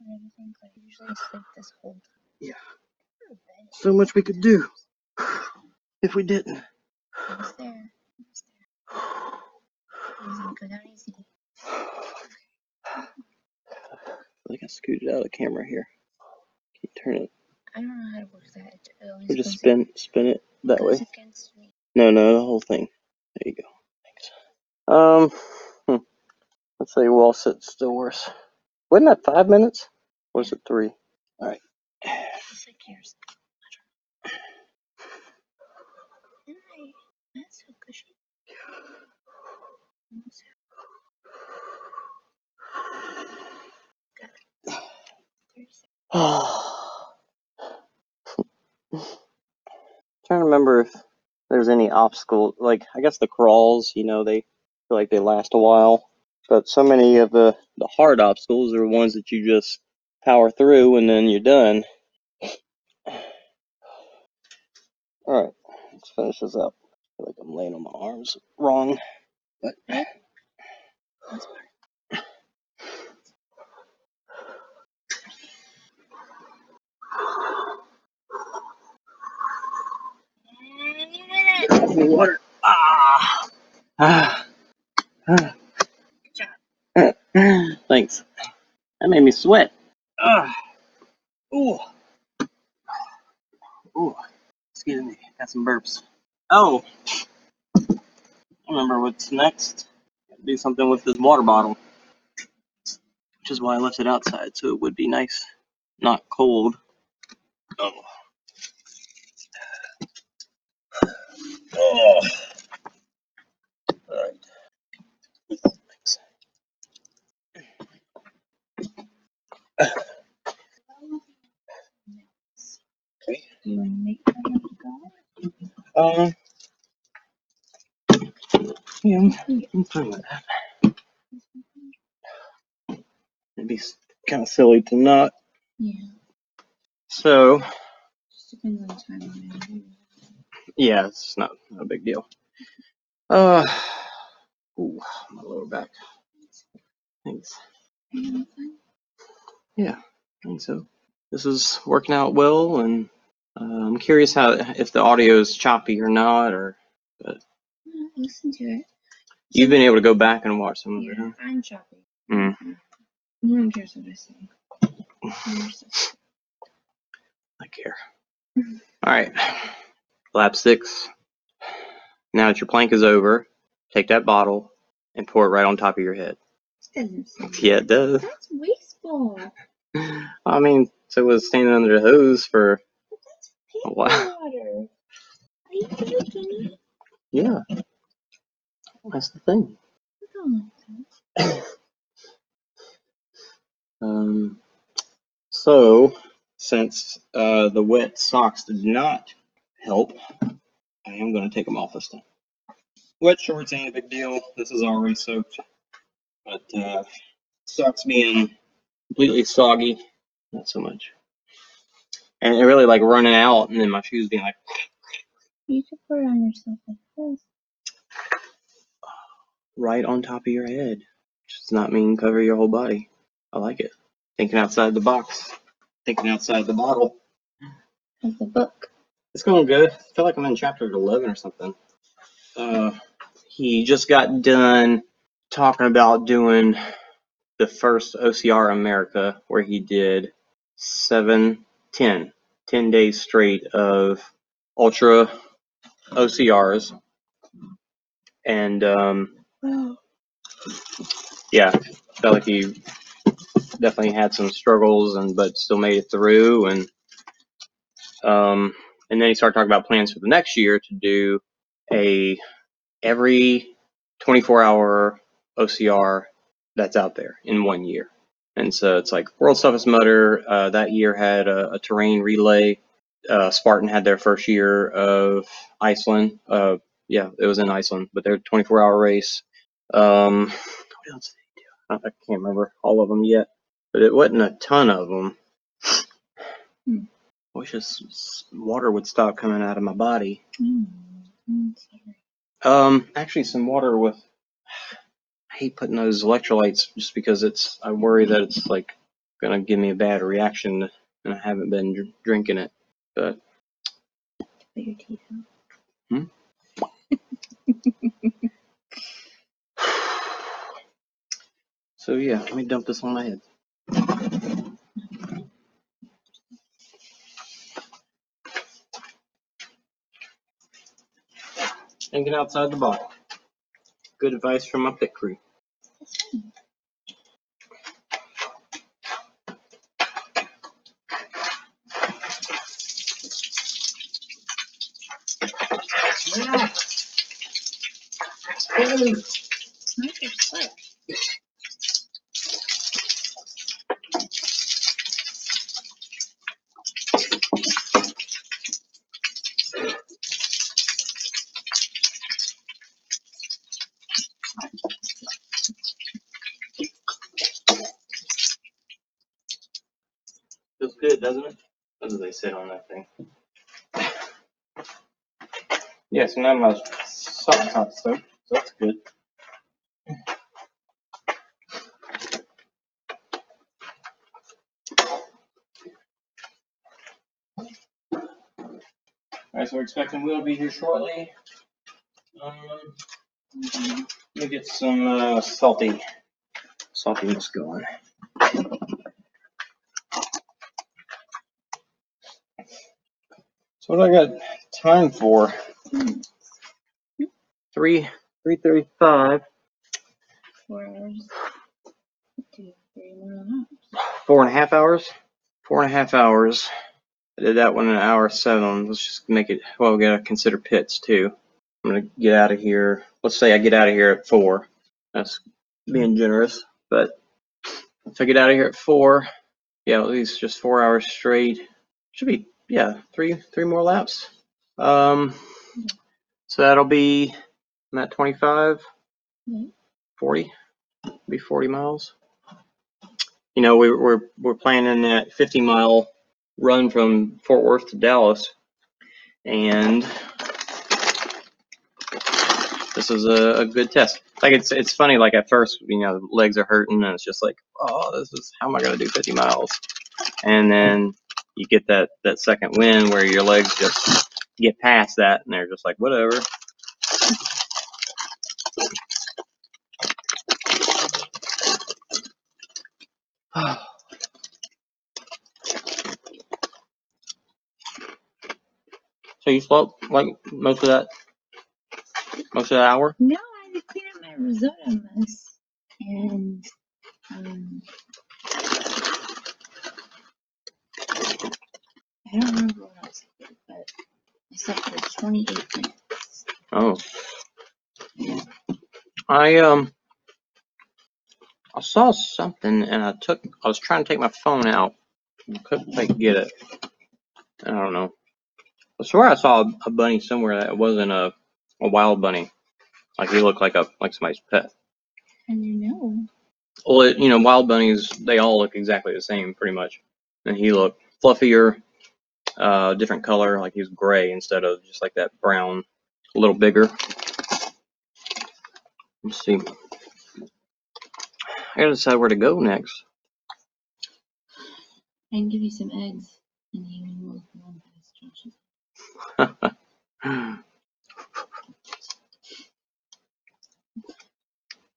Anything think like usually asleep this whole. Yeah. Go to bed. So much we could do if we didn't. Almost there. Almost there. Easy. Go down easy. I think I scooted out of the camera here. Can you turn it? I don't know how to work that. It always Or just goes- spin spin it that way. me. No, no, the whole thing. There you go. Thanks. Um, hmm. let's say we'll all sit still worse. Wasn't that five minutes? Or was it three? All right. It's like yours. And I, that's so cushy. Almost there. Got it. Thirty seconds. Trying to remember if there's any obstacle. Like I guess the crawls, you know, they feel like they last a while. But so many of the the hard obstacles are ones that you just power through and then you're done. All right, let's finish this up. I feel like I'm laying on my arms wrong. That's fine. water. Ah. Ah. Ah. Thanks. That made me sweat. Ah. Ooh. Ooh. Excuse me. Got some burps. Oh. I remember what's next. Gotta do something with this water bottle. Which is why I left it outside, so it would be nice, not cold. Oh. Oh. Alright. Okay. Do you want to make time? Um. Yeah, I'm, I'm fine with that. It'd be kind of silly to not. Yeah. So, Just depends on the time when I do. yeah, it's not, not a big deal. Uh, ooh, my lower back. Thanks. Are you having fun? I think so. This is working out well, and uh, I'm curious how if the audio is choppy or not, or Yeah, Listen to it. You've been able to go back and watch some of it. Huh? I'm choppy. Mm. No one cares what I say. I care. All right, lap six. Now that your plank is over, take that bottle and pour it right on top of your head. Yeah, it does. That's wasteful. I mean, so it was standing under the hose for But that's paper Wow. water. Are you drinking it? yeah. That's the thing. I don't like. Um, so since uh, the wet socks did not help, I am going to take them off this time. Wet shorts ain't a big deal. This is already soaked, but uh, socks being completely soggy, not so much. And it really like running out, and then my shoes being like, You could put it on yourself like this. Right on top of your head. Which does not mean cover your whole body. I like it. Thinking outside the box. Thinking outside the bottle. The book. It's going good. I feel like I'm in chapter 11 or something. Uh, he just got done talking about doing the first OCR America where he did seven, ten, ten days straight of ultra OCRs. And, um. Yeah, felt like he definitely had some struggles and but still made it through and um and then he started talking about plans for the next year to do a every 24 hour OCR that's out there in one year. And so it's like World's Toughest Mudder uh, that year had a, a terrain relay. Uh, Spartan had their first year of Iceland. Uh, yeah, it was in Iceland, but their 24 hour race. Um, what else did do? I, I can't remember all of them yet, but it wasn't a ton of them. Hmm. I wish this water would stop coming out of my body. Mm. Um, actually, some water with. I hate putting those electrolytes just because it's. I worry that it's like gonna give me a bad reaction, and I haven't been dr- drinking it. But Put your teeth out. so yeah, let me dump this on my head. Thinking outside the box. Good advice from my pit crew. Your foot. Doesn't it? What do they say on that thing? So now my sock's not soaked, so that's good. Alright, so we're expecting Will to be here shortly. Um, let me get some uh, salty, saltiness going. So what I got time for? Three, three thirty-five, Four hours. Two, three, and Four and a half hours? Four and a half hours. I did that one in an hour seven. Let's just make it, well, we gotta consider pits too. I'm gonna get out of here. Let's say I get out of here at four. That's being generous, but if I get out of here at four, yeah, at least just four hours straight. Should be, yeah, three, three more laps. Um, so that'll be, I'm at 25, Mhm. 40, be 40 miles. You know, we, we're, we're planning that 50 mile run from Fort Worth to Dallas. And this is a, a good test. Like it's it's funny. Like at first, you know, legs are hurting, and it's just like, oh, this is how am I gonna do 50 miles? And then you get that that second win where your legs just get past that, and they're just like, whatever. So you slept like most of that, most of that hour. No, I had to clean up my risotto mess. And, um, I don't remember what else I did, but I slept for 28 minutes. Oh. I um I saw something and I took I was trying to take my phone out. and Couldn't quite get it. I don't know. I swear I saw a, a bunny somewhere that wasn't a, a wild bunny. Like he looked like a like somebody's pet. And you know, Well, it, you know, wild bunnies they all look exactly the same pretty much. And he looked fluffier, uh, different color, like he was gray instead of just like that brown, a little bigger. Let's see. I gotta decide where to go next. I can give you some eggs and you can walk around past Josh's.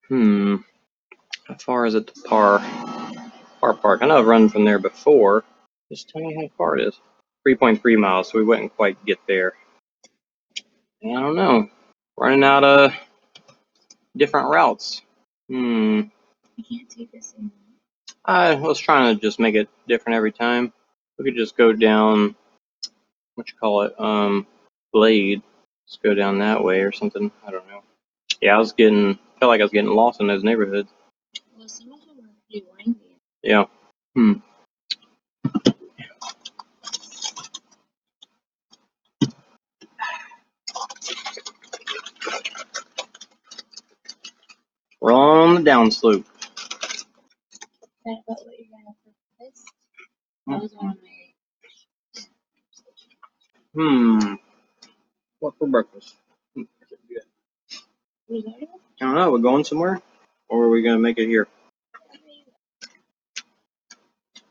hmm. How far is it to Par? Par Park. I know I've run from there before. Just tell me how far it is. 3.3 miles, so we wouldn't quite get there. I don't know. Running out of different routes. Hmm. I can't take this in. I was trying to just make it different every time. We could just go down, what you call it, um, Blade. Let's go down that way or something. I don't know. Yeah, I was getting, felt like I was getting lost in those neighborhoods. Well, some of them are pretty windy. Yeah. Hmm. We're on the downslope. That about what you're gonna put for this? That was one of my Hmm. What for breakfast? Hmm. I don't know. We're going somewhere, or are we gonna make it here?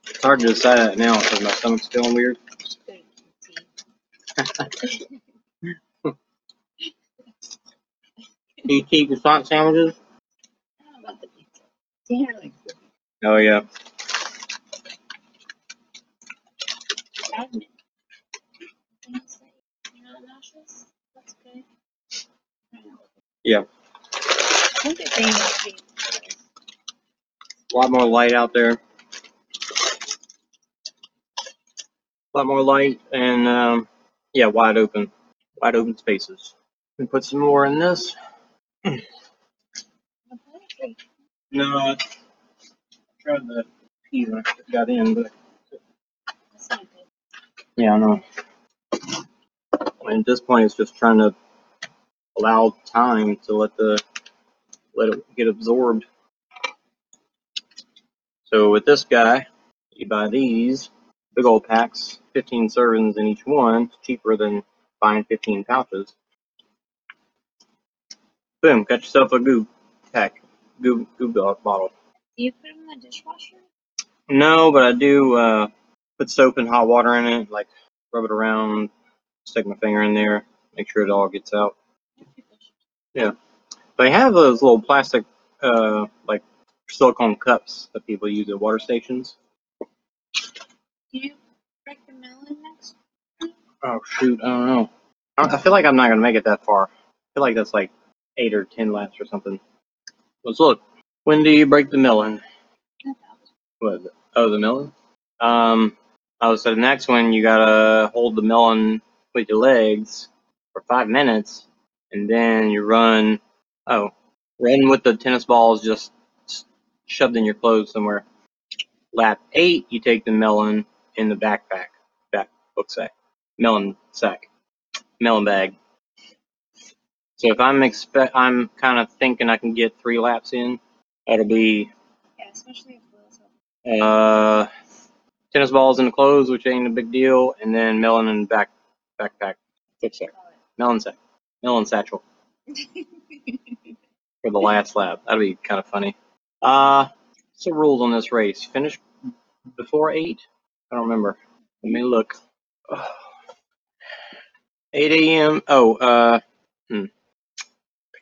It's hard to decide that now because my stomach's feeling weird. Just go to QT. Do you keep croissant sandwiches? I don't know about the pizza. Tanner likes the pizza. Oh yeah. Yeah. A lot more light out there. A lot more light and um, yeah, wide open, wide open spaces. We put some more in this. No, I tried the pea when I got in, but That's not good. yeah, I know. And at this point, it's just trying to allow time to let the let it get absorbed. So with this guy, you buy these big old packs, 15 servings in each one, it's cheaper than buying 15 pouches. Boom, got yourself a goo pack, goo goo bottle. Do you put them in the dishwasher? No, but I do uh, put soap and hot water in it, like rub it around, stick my finger in there, make sure it all gets out. Yeah. They have those little plastic, uh, like silicone cups that people use at water stations. Do you break the melon next? Oh shoot, I don't know. I I feel like I'm not gonna make it that far. I feel like that's like eight or ten laps or something. Let's look. When do you break the melon? What? Oh, the melon. Um, oh, so the next one you gotta hold the melon with your legs for five minutes, and then you run. Oh, run with the tennis balls just shoved in your clothes somewhere. Lap eight, you take the melon in the backpack, back book sack, melon sack, melon bag. So if I'm expect, I'm kind of thinking I can get three laps in. That'll be Yeah, especially if uh, tennis balls in the clothes, which ain't a big deal, and then melon in the back backpack, book sack, melon sack, melon satchel for the last lap. That'd be kind of funny. Uh, what's the rules on this race? Finish before eight? I don't remember. Let me look. 8 a.m. Oh, uh, hmm.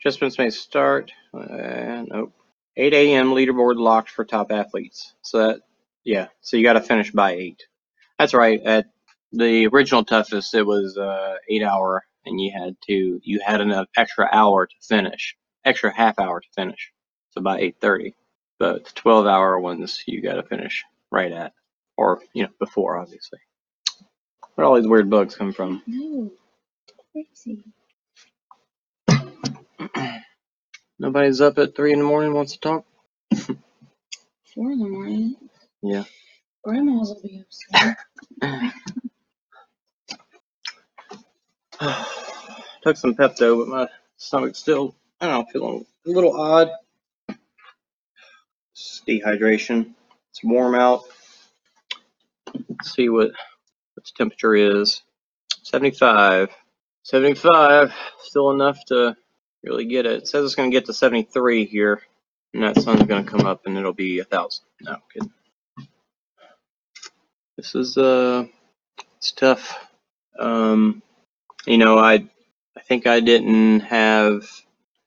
Participants may start. Nope. 8 a.m. leaderboard locked for top athletes. So that, yeah. So you got to finish by eight. That's right. At the original toughest, it was uh eight hour, and you had to you had an extra hour to finish, extra half hour to finish. So by 8:30. But the 12 hour ones, you got to finish right at, or you know before, obviously. Where all these weird bugs come from? No. Crazy. Nobody's up at three in the morning wants to talk. Four in the morning. Yeah. Grandma's will be upset. Took some Pepto, but my stomach's still, I don't know, feeling a little odd. It's dehydration. It's warm out. Let's see what its temperature is. 75. 75, still enough to really get it. It says it's going to get to 73 here, and that sun's going to come up and it'll be a thousand. No, I'm kidding. This is, uh, it's tough. Um, you know, I I think I didn't have.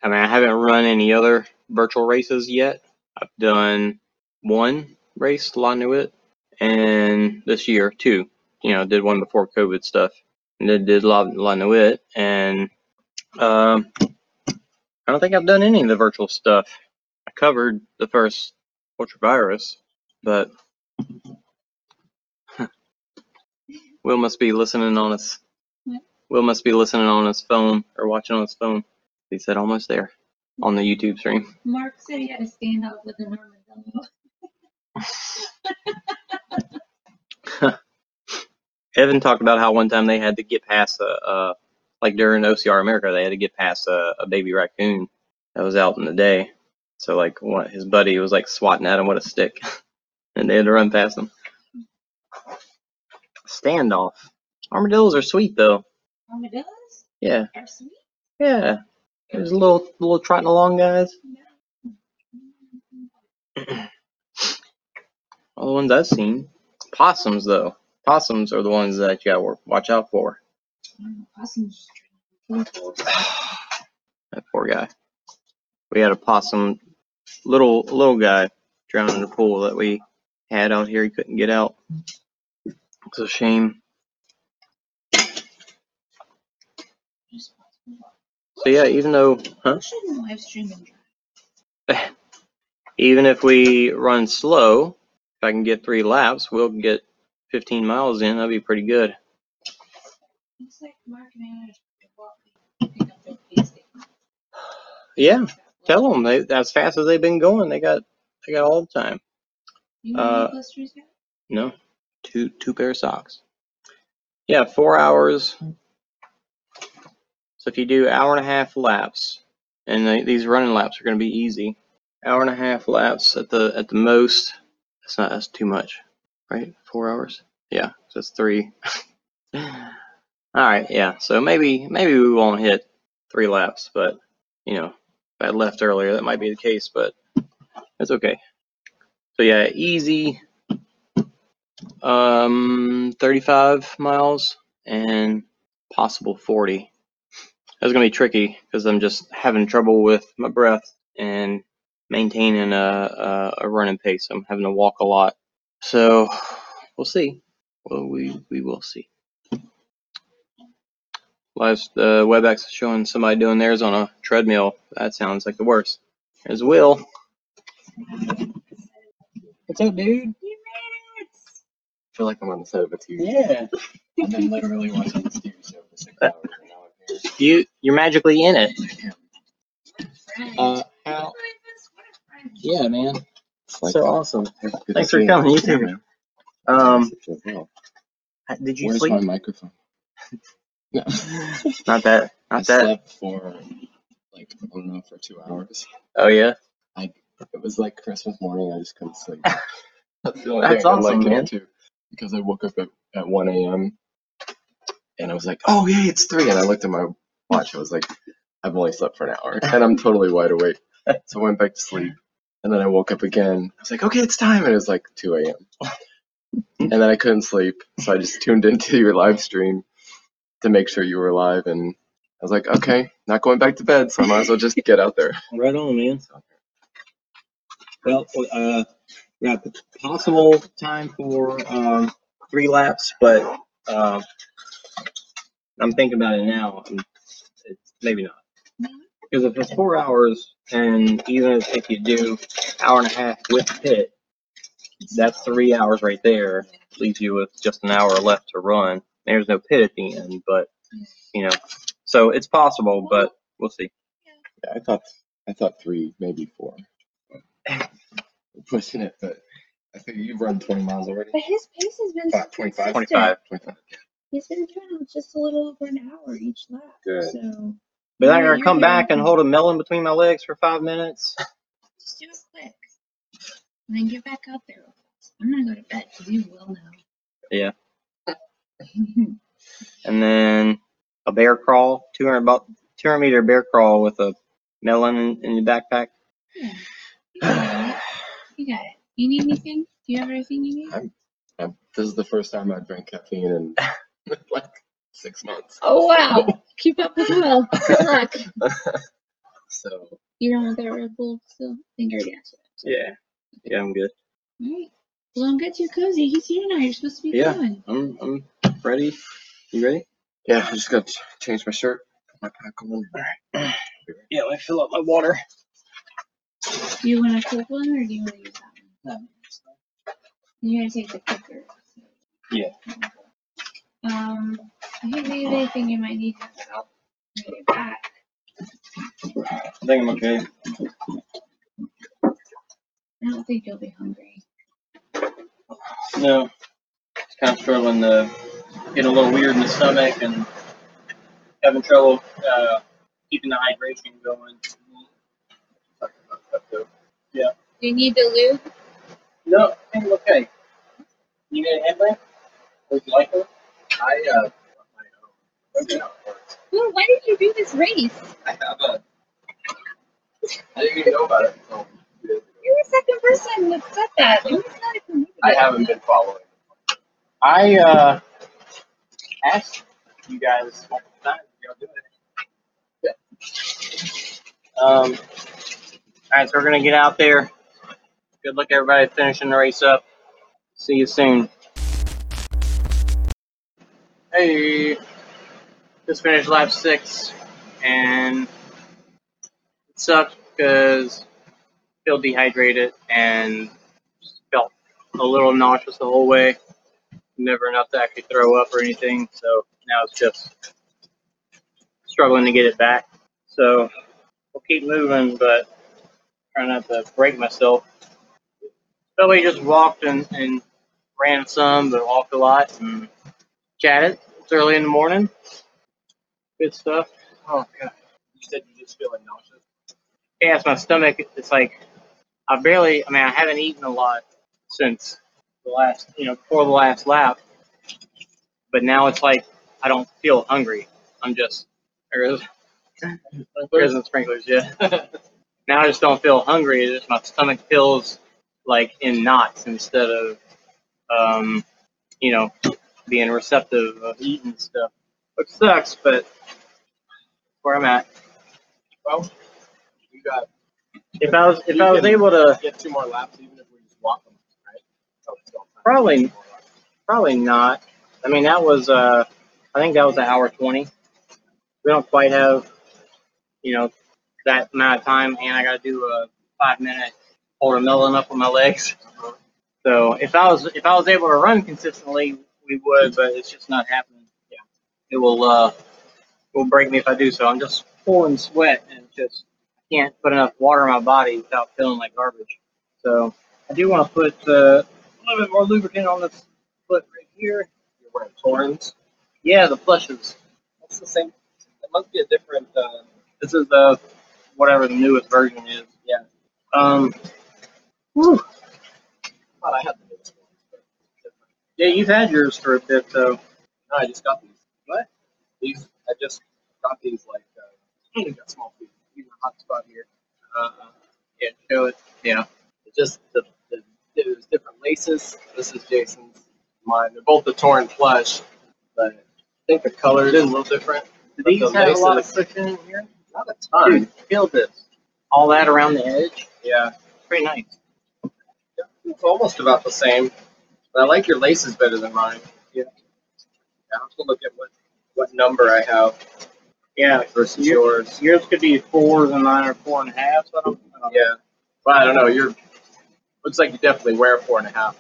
I mean, I haven't run any other virtual races yet. I've done one race, La Nuit, and this year two. You know, did one before COVID stuff, and then did La, La Nuit, and um, I don't think I've done any of the virtual stuff. I covered the first ultravirus, but Will must be listening on us. What? Will must be listening on his phone or watching on his phone. He said almost there on the YouTube stream. Mark said he had a standoff up with an armadillo. Evan talked about how one time they had to get past a, uh, like during OCR America, they had to get past a, a baby raccoon that was out in the day. So like one, his buddy was like swatting at him with a stick, and they had to run past him. Standoff. Armadillos are sweet though. Armadillos Yeah, are sweet. yeah. There's little little trotting along guys. All the ones I've seen. Possums, though. Possums are the ones that you gotta wa- watch out for. That poor guy. We had a possum, little little guy, drowned in the pool that we had out here. He couldn't get out. It's a shame. So yeah, even though, huh? Even if we run slow, if I can get three laps, we'll get 15 miles in. That'd be pretty good. Yeah, tell them they as fast as they've been going, they got they got all the time. You Uh? No, two two pair of socks. Yeah, four hours. So if you do hour and a half laps, and they, these running laps are going to be easy. Hour and a half laps at the at the most. That's not that's too much, right? Four hours. Yeah, so that's three. All right, yeah. So maybe maybe we won't hit three laps, but you know, if I left earlier, that might be the case, but it's okay. So yeah, easy um, 35 miles and possible 40. That's gonna be tricky because I'm just having trouble with my breath and maintaining a, a, a running pace. I'm having to walk a lot. So we'll see. Well, we, we will see. Live, uh, WebEx showing somebody doing theirs on a treadmill. That sounds like the worst. There's Will. What's up, dude? You made it! I feel like I'm on the set of a TV. Yeah. I've been literally watching this TV show for six hours and now I'm here. You, you're magically in it. Uh, how, What a friend. yeah, man. It's like- So awesome. Good Thanks for coming. You too. man. Um, Nice you. did you Where's sleep? my microphone? No. Not that. I Not that. slept for like I don't know for two hours. Oh yeah. It was like Christmas morning. I just couldn't sleep. That's the only That's thing awesome, man. to because I woke up at, at 1 a.m. and I was like, oh yeah, it's three. And I looked at my watch. I was like, I've only slept for an hour and I'm totally wide awake. So I went back to sleep. And then I woke up again. I was like, okay, it's time. And it was like 2 a.m. and then I couldn't sleep. So I just tuned into your live stream to make sure you were alive. And I was like, okay, not going back to bed. So I might as well just get out there. Right on, man. Well, uh, the possible time for um, three laps, but um, I'm thinking about it now. It's maybe not. Because if it's four hours, and even if, if you do hour and a half with pit, that's three hours right there. Leaves you with just an hour left to run. There's no pit at the end, but you know, so it's possible, but we'll see. Yeah, I thought I thought three, maybe four. We're Pushing it, but I think you've run 20 miles already. But his pace has been About 25, 25, 25. He's been doing just a little over an hour each lap. Good. So But I Yeah, gotta come back and hold a melon between my legs for five minutes. Just do it quick. And then get back out there. I'm gonna go to bed because you will know. Yeah. And then a bear crawl, 200 about 200 meter bear crawl with a melon in, in your backpack. yeah. You got it. You got it. You need anything? Do you have everything you need? I'm, I'm, this is the first time I've drank caffeine in like six months. Oh wow! Keep up with Will. Good luck. So You don't want that Red Bull still? I think I already answered that. Yeah. Yeah, I'm good. Alright. Well, don't get too cozy. He's here now. You're supposed to be Yeah. going. I'm I'm ready. You ready? yeah, I just got to change my shirt, put my pack on. All right. Yeah, let me fill up my water. Do you want a cold one or do you want to use that one? No. You're gonna take the quicker. Yeah. Um, I think maybe anything you might need to help when you get back. I think I'm okay. I don't think you'll be hungry. No. Just kind of struggling to get a little weird in the stomach and having trouble uh, keeping the hydration going. Do you need the lube? No, I think I'm okay. You need a headlamp? Would you like one? I uh, my, Well, why did you do this race? I have a. I didn't even know about it until two days ago. You're the second person that said that. It was not a community. I haven't been following. I uh asked you guys multiple times if y'all it. Um. All right, so we're gonna get out there. Good luck, everybody, finishing the race up. See you soon. Hey, just finished lap six, and it sucked because feel dehydrated and felt a little nauseous the whole way. Never enough to actually throw up or anything, so now it's just struggling to get it back. So we'll keep moving, but trying not to break myself. We just walked and, and ran some, but walked a lot and chatted. It's early in the morning. Good stuff. Oh god. You said you just feeling nauseous. Yeah, it's my stomach. It's like I barely. I mean, I haven't eaten a lot since the last, you know, before the last lap. But now it's like I don't feel hungry. I'm just there's there's some sprinklers, yeah. now I just don't feel hungry. It's just my stomach feels like in knots instead of, um, you know, being receptive of eating stuff, which sucks. But where I'm at. Well, you got If I was if I was able to get two more laps even if we just walk them, right? So it's still time. Probably. Probably not. I mean, that was, uh, I think that was an hour 20. We don't quite have, you know, that amount of time, and I got to do a five minute hold a melon up with my legs. So if I was if I was able to run consistently, we would, but it's just not happening. Yeah, it will uh, it will break me if I do so. I'm just pouring sweat, and just can't put enough water in my body without feeling like garbage. So I do want to put uh, little bit more lubricant on this foot right here. You're wearing Torins. Yeah, the plushes. That's the same. It must be a different. Uh, This is the whatever the newest version is. Yeah. Um. whew. thought I had the newest one. Yeah, you've had yours for a bit though. No, I just got these. What? These. I just got these like. Uh, I got small feet. These are hot spot here. Uh, yeah, show it. Yeah. It just the, the there's different laces. This is Jason's. Mine. They're both the Torin Plush, but I think the color is a little different. Do these the have a lot of laces- cushion in here? Not a ton. Dude, feel this. All that around the edge. Yeah. Pretty nice. It's almost about the same. But I like your laces better than mine. Yeah. I have to look at what what number I have Yeah. versus You- yours. Yours could be fours and mine are four and a half. So I don't, I don't know. Yeah. But I don't know. You're looks like you definitely wear four and a half.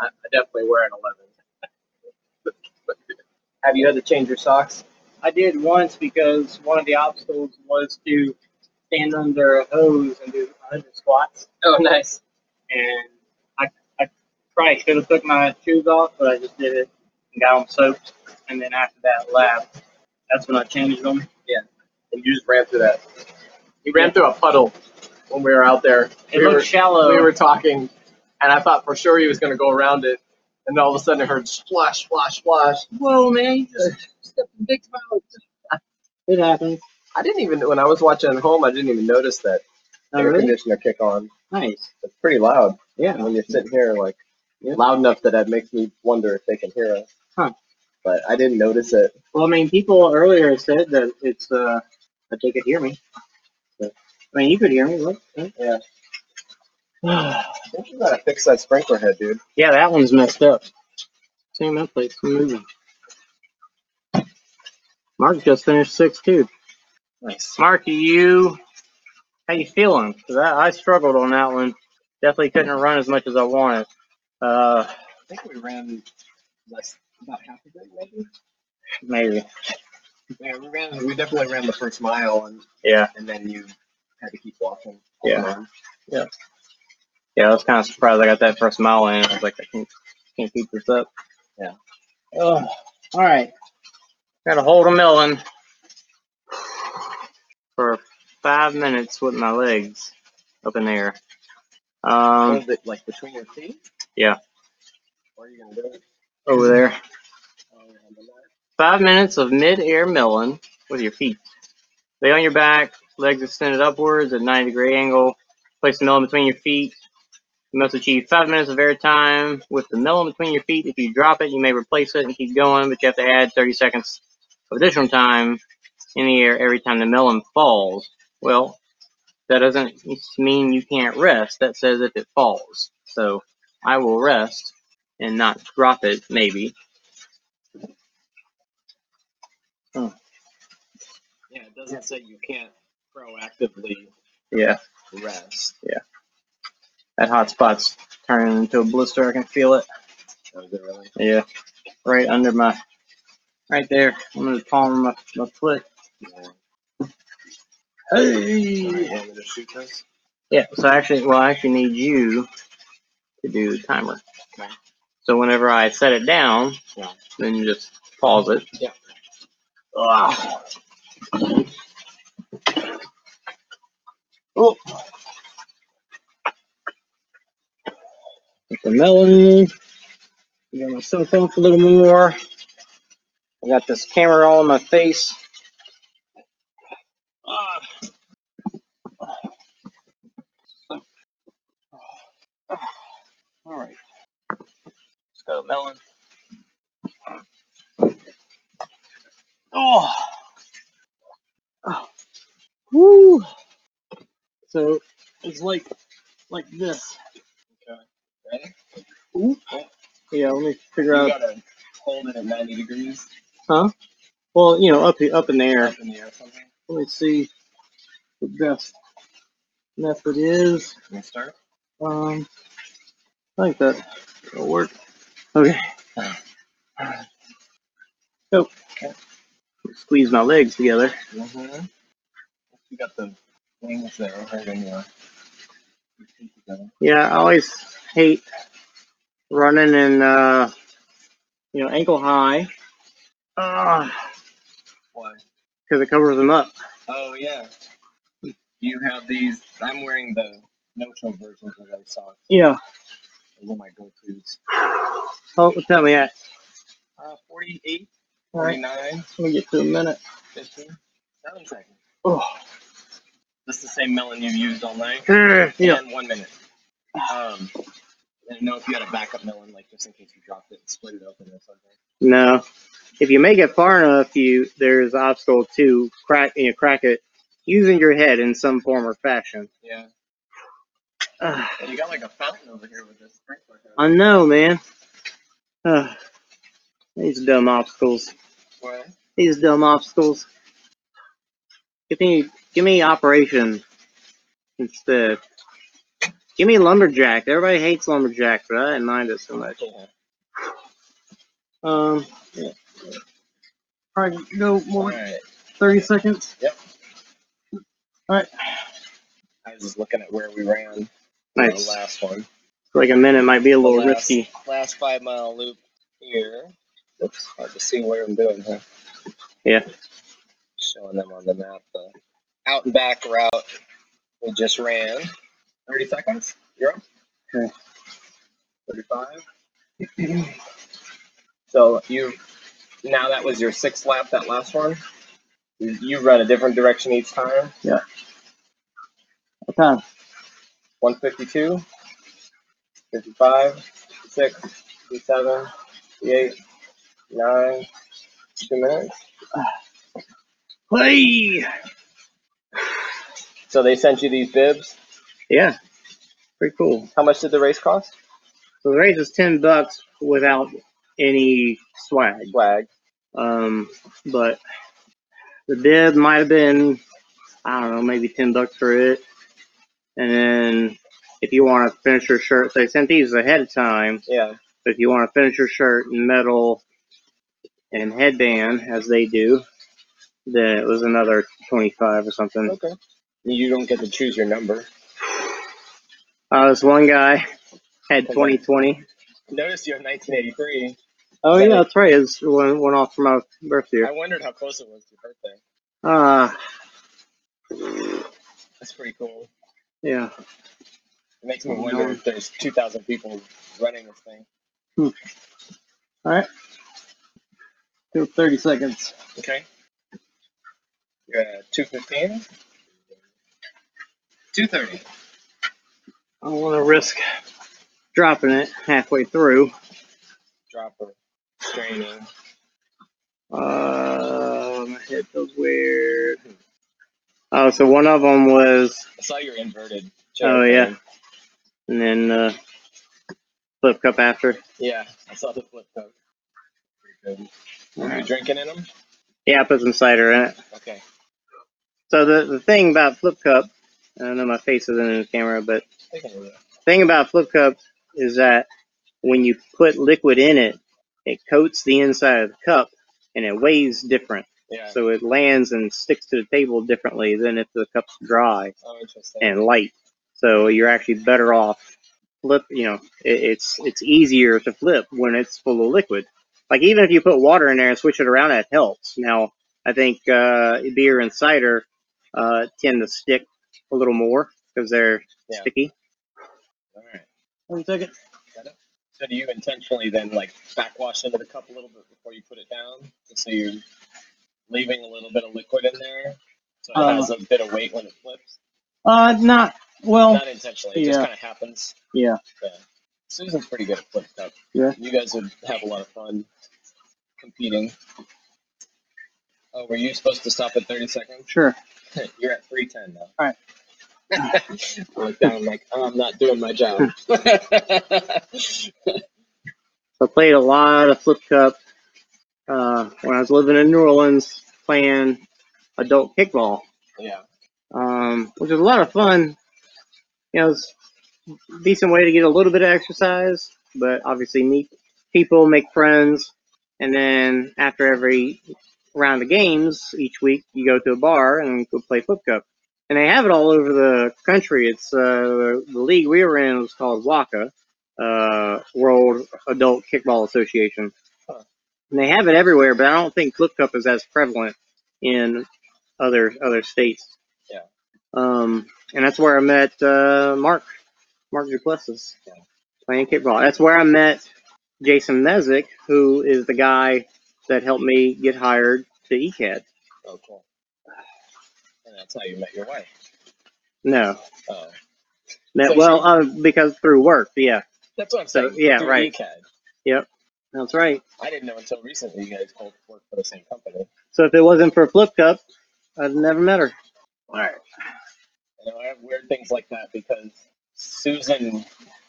I, I definitely wear an eleven. have you had to change your socks? I did once because one of the obstacles was to stand under a hose and do 100 squats. Oh, nice. And I, I probably should have took my shoes off, but I just did it and got them soaked. And then after that lap, that's when I changed them. Yeah. And you just ran through that. You ran through a puddle when we were out there. It we looked were, shallow. we were talking, and I thought for sure he was going to go around it. And all of a sudden, I heard splash, splash, splash. Whoa, man! You just stepped in big mouth. It happens. I didn't even when I was watching at home. I didn't even notice that Oh, air really? conditioner kick on. Nice. It's pretty loud Yeah. when you're sitting here, like Yeah. loud enough that it makes me wonder if they can hear us. Huh. But I didn't notice it. Well, I mean, people earlier said that it's uh that they could hear me. I mean, you could hear me. Look. Yeah. I think you gotta fix that sprinkler head, dude. Yeah, that one's messed up. Same that place. I'm moving. Mark just finished six too. Nice. Mark, you how you feeling? 'Cause I, I struggled on that one. Definitely couldn't run as much as I wanted. Uh, I think we ran less, about half of it, maybe. maybe. Yeah, we ran. We definitely ran the first mile, and Yeah. and then you had to keep walking. Yeah. on. Yeah, I was kind of surprised I got that first mile in. I was like, I can't, can't keep this up. Yeah. Oh, all right. Got to hold a melon for five minutes with my legs up in the air. Um, it like between your feet? Yeah. Where are you gonna do it? over there. Oh, yeah, on the left. Five minutes of mid-air melon with your feet. Lay on your back, legs extended upwards at 90 degree angle. Place the melon between your feet. You must achieve five minutes of air time with the melon between your feet. If you drop it, you may replace it and keep going, but you have to add 30 seconds of additional time in the air every time the melon falls. Well, that doesn't mean you can't rest. That says if it falls. So I will rest and not drop it, maybe. Hmm. Yeah, it doesn't say you can't proactively Yeah, rest. Yeah. That hot spot's turning into a blister. I can feel it. It really? Yeah, right under my, right there, under the palm of my, my foot. Yeah. Hey! You want me to shoot this? Yeah, so actually, well, I actually need you to do the timer. Okay. So whenever I set it down, Yeah. then you just pause it. Yeah. Ah. Oh. Get the melon. Get my cell phone for a little more. I got this camera all in my face. All right. Let's go melon. Oh. Woo. So it's like like this. Okay. Ready? Ooh. Yeah, let me figure You out. gotta hold it at 90 degrees Huh? Well, you know, up up in the air. up in the air something. Let me see the best method is. Can start? Um, I think that will work. Okay. Oh. Squeeze my legs together. Mm-hmm. You got the wings there holding your your feet together. Yeah, I always hate running in, uh, you know, ankle high. Ah, Why? because it covers them up. Oh yeah. You have these. I'm wearing the no-show versions of those socks. Yeah. Those are my go-tos. Oh, what time we at? Uh, 48, All right. 49, Let me get to a minute. 15, 7 seconds. Oh. This is the same melon you used all night. Yeah. And one minute. Um, I didn't know if you had a backup melon, like just in case you dropped it and split it open or something. No. If you make it far enough, you there's an obstacle to crack you crack it using your head in some form or fashion. Yeah. Ah, And you got like a fountain over here with this sprinkler. I know, man. Ah, these dumb obstacles. What? These dumb obstacles. Give me, give me operation instead. Give me lumberjack. Everybody hates lumberjack, but I didn't mind it so much. Yeah. Um, yeah. Probably no more Alright. thirty seconds. Yep. Alright. I was just looking at where we ran. in Nice. The last one. Like a minute might be a little last, risky. Last five mile loop here. Oops, hard to see what I'm doing here. Yeah. Showing them on the map. The out and back route we just ran. 30 seconds. You're up. Okay. 35. so you, now that was your sixth lap, that last one. You, you run a different direction each time. What time? 152, 55, 56, 57, 58, 9, 2 minutes. Hey. So they sent you these bibs. Yeah. Pretty cool. How much did the race cost? So the race is ten bucks without any swag. Swag. Um, but the bib might have been, I don't know, maybe ten bucks for it. And then if you want to finish your shirt, they sent these ahead of time. Yeah. But if you want to finish your shirt in metal and headband, as they do, then it was another twenty-five or something. Okay. You don't get to choose your number. Uh, this one guy had twenty twenty. Notice you have 1983. Oh yeah, that's right. It's one went off from my birthday. I wondered how close it was to your birthday. Ah, That's pretty cool. yeah. It makes me wonder if there's 2,000 people running this thing. Hmm. All right. Do thirty seconds. Okay. You're 215. 230. I don't want to risk dropping it halfway through. Dropper. Straining. Uh, my head feels weird. Oh, so one of them was, I saw your inverted. Oh, yeah. thing. and then uh, flip cup after. Yeah, I saw the flip cup. Pretty good. Were you drinking in them? Yeah, I put some cider in it. Okay. So the the thing about flip cup, I don't know my face isn't in the camera, but look. thing about flip cup is that when you put liquid in it, it coats the inside of the cup and it weighs different. Yeah. So it lands and sticks to the table differently than if the cup's dry oh, and light. So you're actually better off flip. You know, it, it's it's easier to flip when it's full of liquid. Like even if you put water in there and switch it around, that helps. Now I think uh, beer and cider uh, tend to stick a little more because they're Yeah. sticky. All right. One second. So do you intentionally then like backwash into the cup a little bit before you put it down, just so you're leaving a little bit of liquid in there, so it Uh, has a bit of weight when it flips? Uh, not well. Not intentionally, it just yeah. kind of happens. Yeah. Yeah. Susan's pretty good at flip cup. Yeah. You guys would have a lot of fun competing. Oh, were you supposed to stop at 30 seconds? Sure. You're at 310 now. All right. I look down, I'm like, oh, I'm not doing my job. I played a lot of flip cup uh, when I was living in New Orleans playing adult kickball. yeah. um, which was a lot of fun. You know, it's a decent way to get a little bit of exercise, but obviously meet people, make friends, and then after every round of games each week, you go to a bar and go play flip cup. And they have it all over the country. It's uh, the league we were in was called WAKA, uh, World Adult Kickball Association. And they have it everywhere, but I don't think flip cup is as prevalent in other other states. Um, and that's where I met uh, Mark, Mark Duplessis, Yeah. playing kickball. That's where I met Jason Mesick, who is the guy that helped me get hired to ECAD. Oh, cool. And that's how you met your wife. No, Oh. met So well uh, because through work. Yeah, That's what I'm So, saying. yeah, through right. ECAD. Yep. That's right. I didn't know until recently you guys both work for the same company. So if it wasn't for Flip Cup, I'd never met her. All right. You know, I have weird things like that because Susan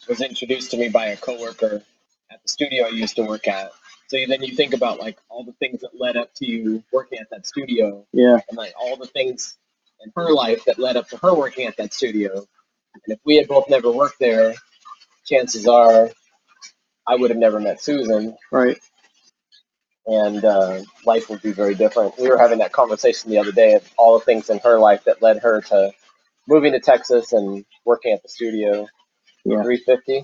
was introduced to me by a coworker at the studio I used to work at. So then you think about like all the things that led up to you working at that studio, Yeah, and like all the things in her life that led up to her working at that studio. And if we had both never worked there, chances are I would have never met Susan, right. and uh, life would be very different. We were having that conversation the other day of all the things in her life that led her to moving to Texas and working at the studio. Yeah. 350,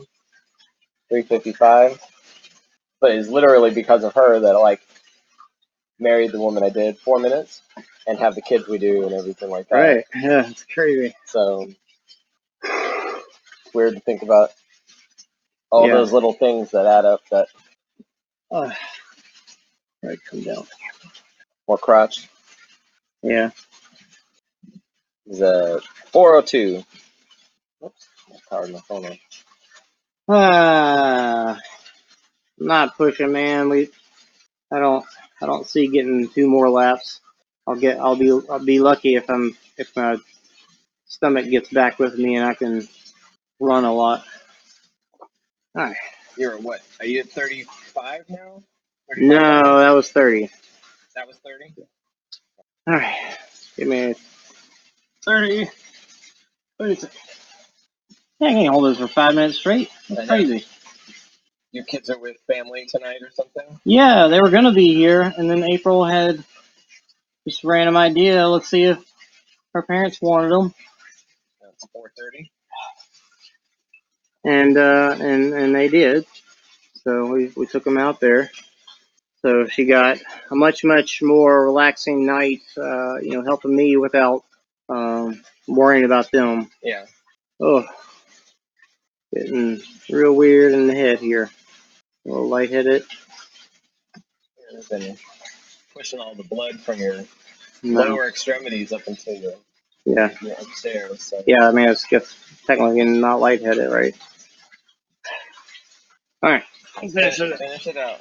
355. But it's literally because of her that I like married the woman I did four minutes and have the kids we do and everything like that. Right. Yeah, it's crazy. So it's weird to think about all Yeah. those little things that add up that Oh. Right, come down. more crotch. Yeah. is a 402. Oops, I powered my phone on. Ah, not pushing, man. We, I don't, I don't see getting two more laps. I'll get, I'll be, I'll be lucky if I'm, if my stomach gets back with me and I can run a lot. All right. You're what? Are you at 35 now? 35 No, that was thirty. That was 30? All right, give me thirty. Thirty seconds. Yeah, I can't hold this for five minutes straight. I That's crazy. Your kids are with family tonight or something? Yeah, they were gonna be here, and then April had this random idea. Let's see if her parents wanted them, It's 4:30. and uh, and and they did. So we we took them out there. So she got a much much more relaxing night. Uh, you know, helping me without um, worrying about them. Yeah. Oh, getting real weird in the head here. A little lightheaded. You've been pushing all the blood from your No. lower extremities up into your, Yeah, your upstairs. So yeah. I mean, it's just technically not lightheaded, right? All right. Finish it, finish it out.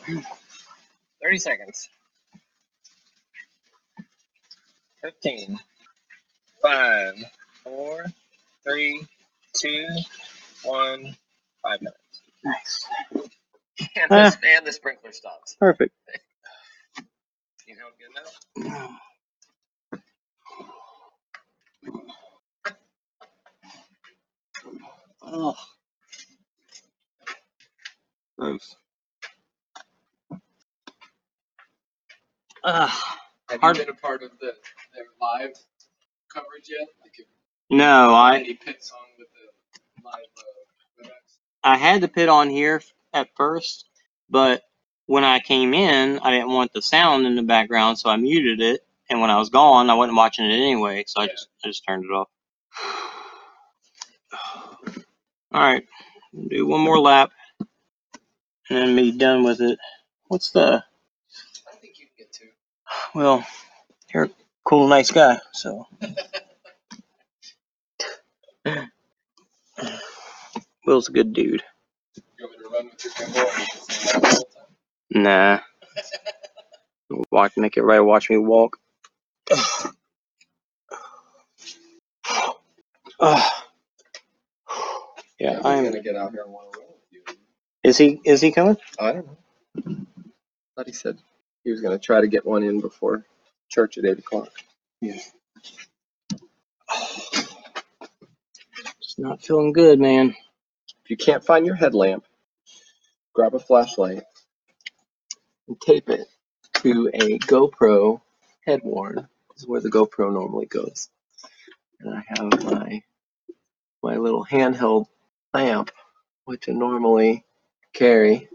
30 seconds. 15. 5, 4, 3, 2, 1, 5 minutes. Nice. And, this, and the sprinkler stops. Perfect. You know good now? Oh. Gross. Ah. Have Hard- you been a part of the their live coverage yet? Like, if No, I any pits on with the live uh, I had the pit on here at first, but when I came in, I didn't want the sound in the background, so I muted it. And when I was gone, I wasn't watching it anyway, so I Yeah. just I just turned it off. All right, do one more lap, and then be done with it. What's the I think you can get two. well? You're a cool, nice guy, so. Will's a good dude. You want me to run with your gimbal and you can see that the whole time? Nah. Watch, make it right. watch me walk. Ugh. yeah, I'm. gonna get out here and want to roll with you. Is he? Is he coming? I don't know. Thought he said he was gonna try to get one in before church at eight o'clock. Yeah. Just not feeling good, man. If you can't find your headlamp, grab a flashlight and tape it to a GoPro head worn. This is where the GoPro normally goes. And I have my my little handheld lamp, which I normally carry.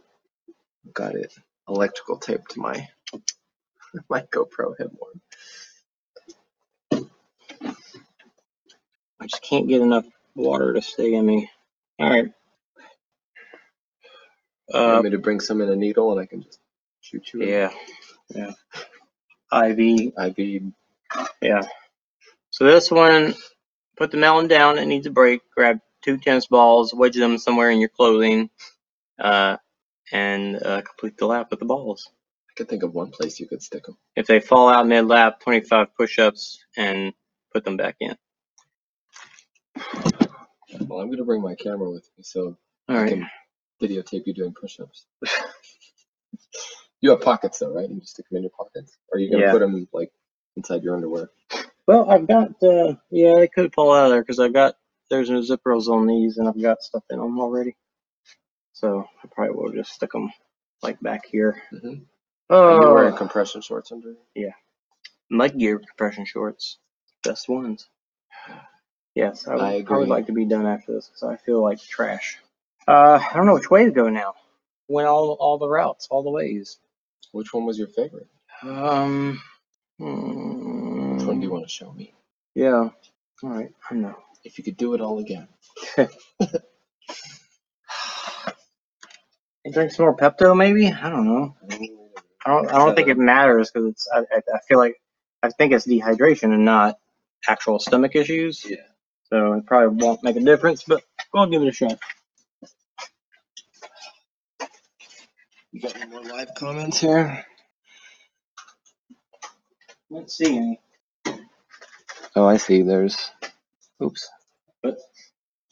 Got it electrical taped to my my GoPro head worn. I just can't get enough water to stay in me. All right. You Uh, want me to bring some in a needle and I can just shoot you? in? yeah, yeah. IV, IV. yeah. So this one, put the melon down. It needs a break. Grab two tennis balls, wedge them somewhere in your clothing, uh, and uh, complete the lap with the balls. I could think of one place you could stick them. If they fall out mid lap, 25 push ups and put them back in. Well, I'm gonna bring my camera with me so All I right. can videotape you doing push-ups. you have pockets though, right? You just stick them in your pockets, or are you gonna Yeah. put them like inside your underwear? Well, I've got, uh, yeah, they could fall out of there because I've got, there's no zippers on these and I've got stuff in them already. So I probably will just stick them like back here. Mm-hmm. Oh, you wearing compression shorts under? mud gear compression shorts, best ones. Yes, I would, I I, would like to be done after this because I feel like trash. Uh, I don't know which way to go now. Went all all the routes, all the ways. Which one was your favorite? Um, Which one do you mm, want to show me? Yeah. All right. I know. If you could do it all again. Drink some more Pepto, maybe. I don't know. I don't. I don't think it matters because it's. I, I, I feel like I think it's dehydration and not actual stomach issues. Yeah. So it probably won't make a difference, but I'll give it a shot. You got any more live comments here? Let's see any. Oh, I see. There's. Oops. What?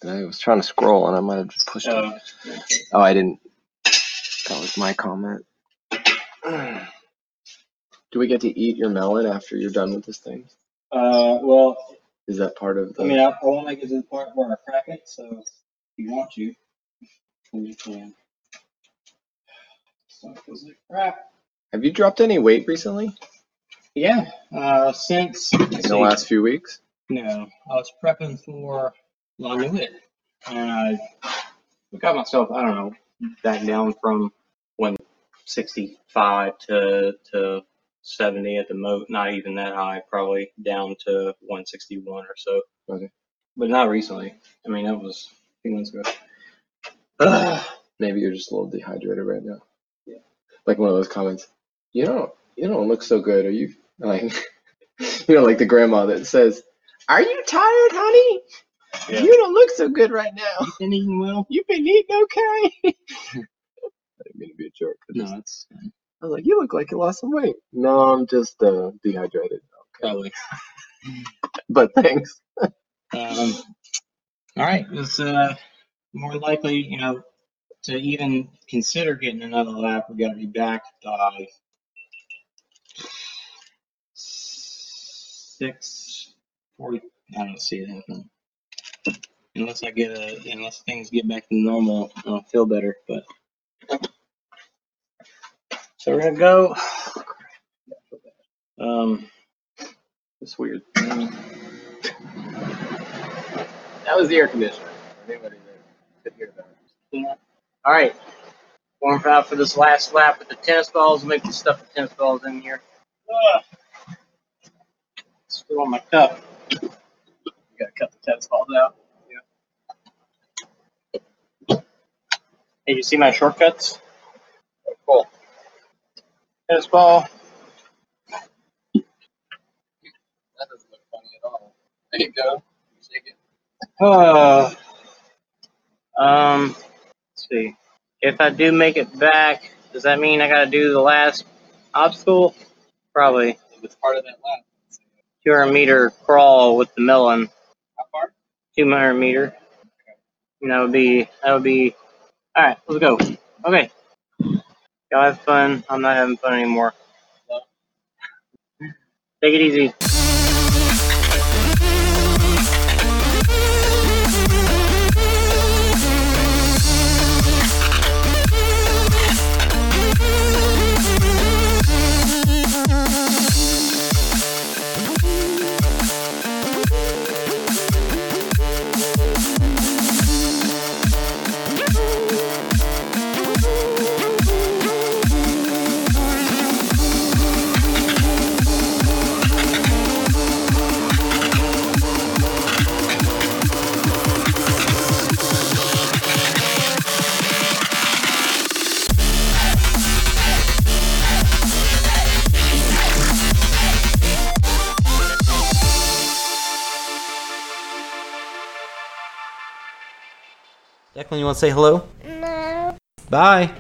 I was trying to scroll and I might have just pushed it. Uh, Oh, I didn't. That was my comment. Do we get to eat your melon after you're done with this thing? uh, well, Is that part of the? I mean, I, I won't make it to the part where I crack it. So if you want to, then you can. So it feels like crap. have you dropped any weight recently? Yeah. Uh, since In the last few weeks? No, I was prepping for I knew and I got myself I don't know back down from one sixty five to to seventy at the most, not even that high, probably down to one sixty one or so. Okay. But not recently. I mean, that was a few months ago. Ugh. Maybe you're just a little dehydrated right now. Like one of those comments. You don't. You don't look so good. Are you like? you know, like the grandma that says, "Are you tired, honey? Yeah. You don't look so good right now. Been eating well. You've been eating okay." didn't mean to be a jerk. I, No, just- it's I was like, you look like you lost some weight. No, I'm just uh, dehydrated. probably. But thanks. Um, all right, it's uh, more likely, you know, to even consider getting another lap, we got to be back by six forty. I don't see it happening unless I get a unless things get back to normal. I'll feel better, but so we're gonna go. Um, it's weird. Thing. That was the air conditioner. Anybody that could hear that. Yeah. All right. Warm out for this last lap with the tennis balls. Make the stuff with tennis balls in here. Ugh. Screw on my cup. You gotta cut the tennis balls out. Hey, you see my shortcuts? Oh, cool. Tennis ball. That doesn't look funny at all. There you go. Shake it. Uh, um, see. If I do make it back, does that mean I gotta do the last obstacle? Probably. If it's part of that lap. 200 meter crawl with the melon. How far? 200 meter. And that would be, that would be, alright, let's go. Okay. Y'all have fun. I'm not having fun anymore. Take it easy. You want to say hello? No. Bye.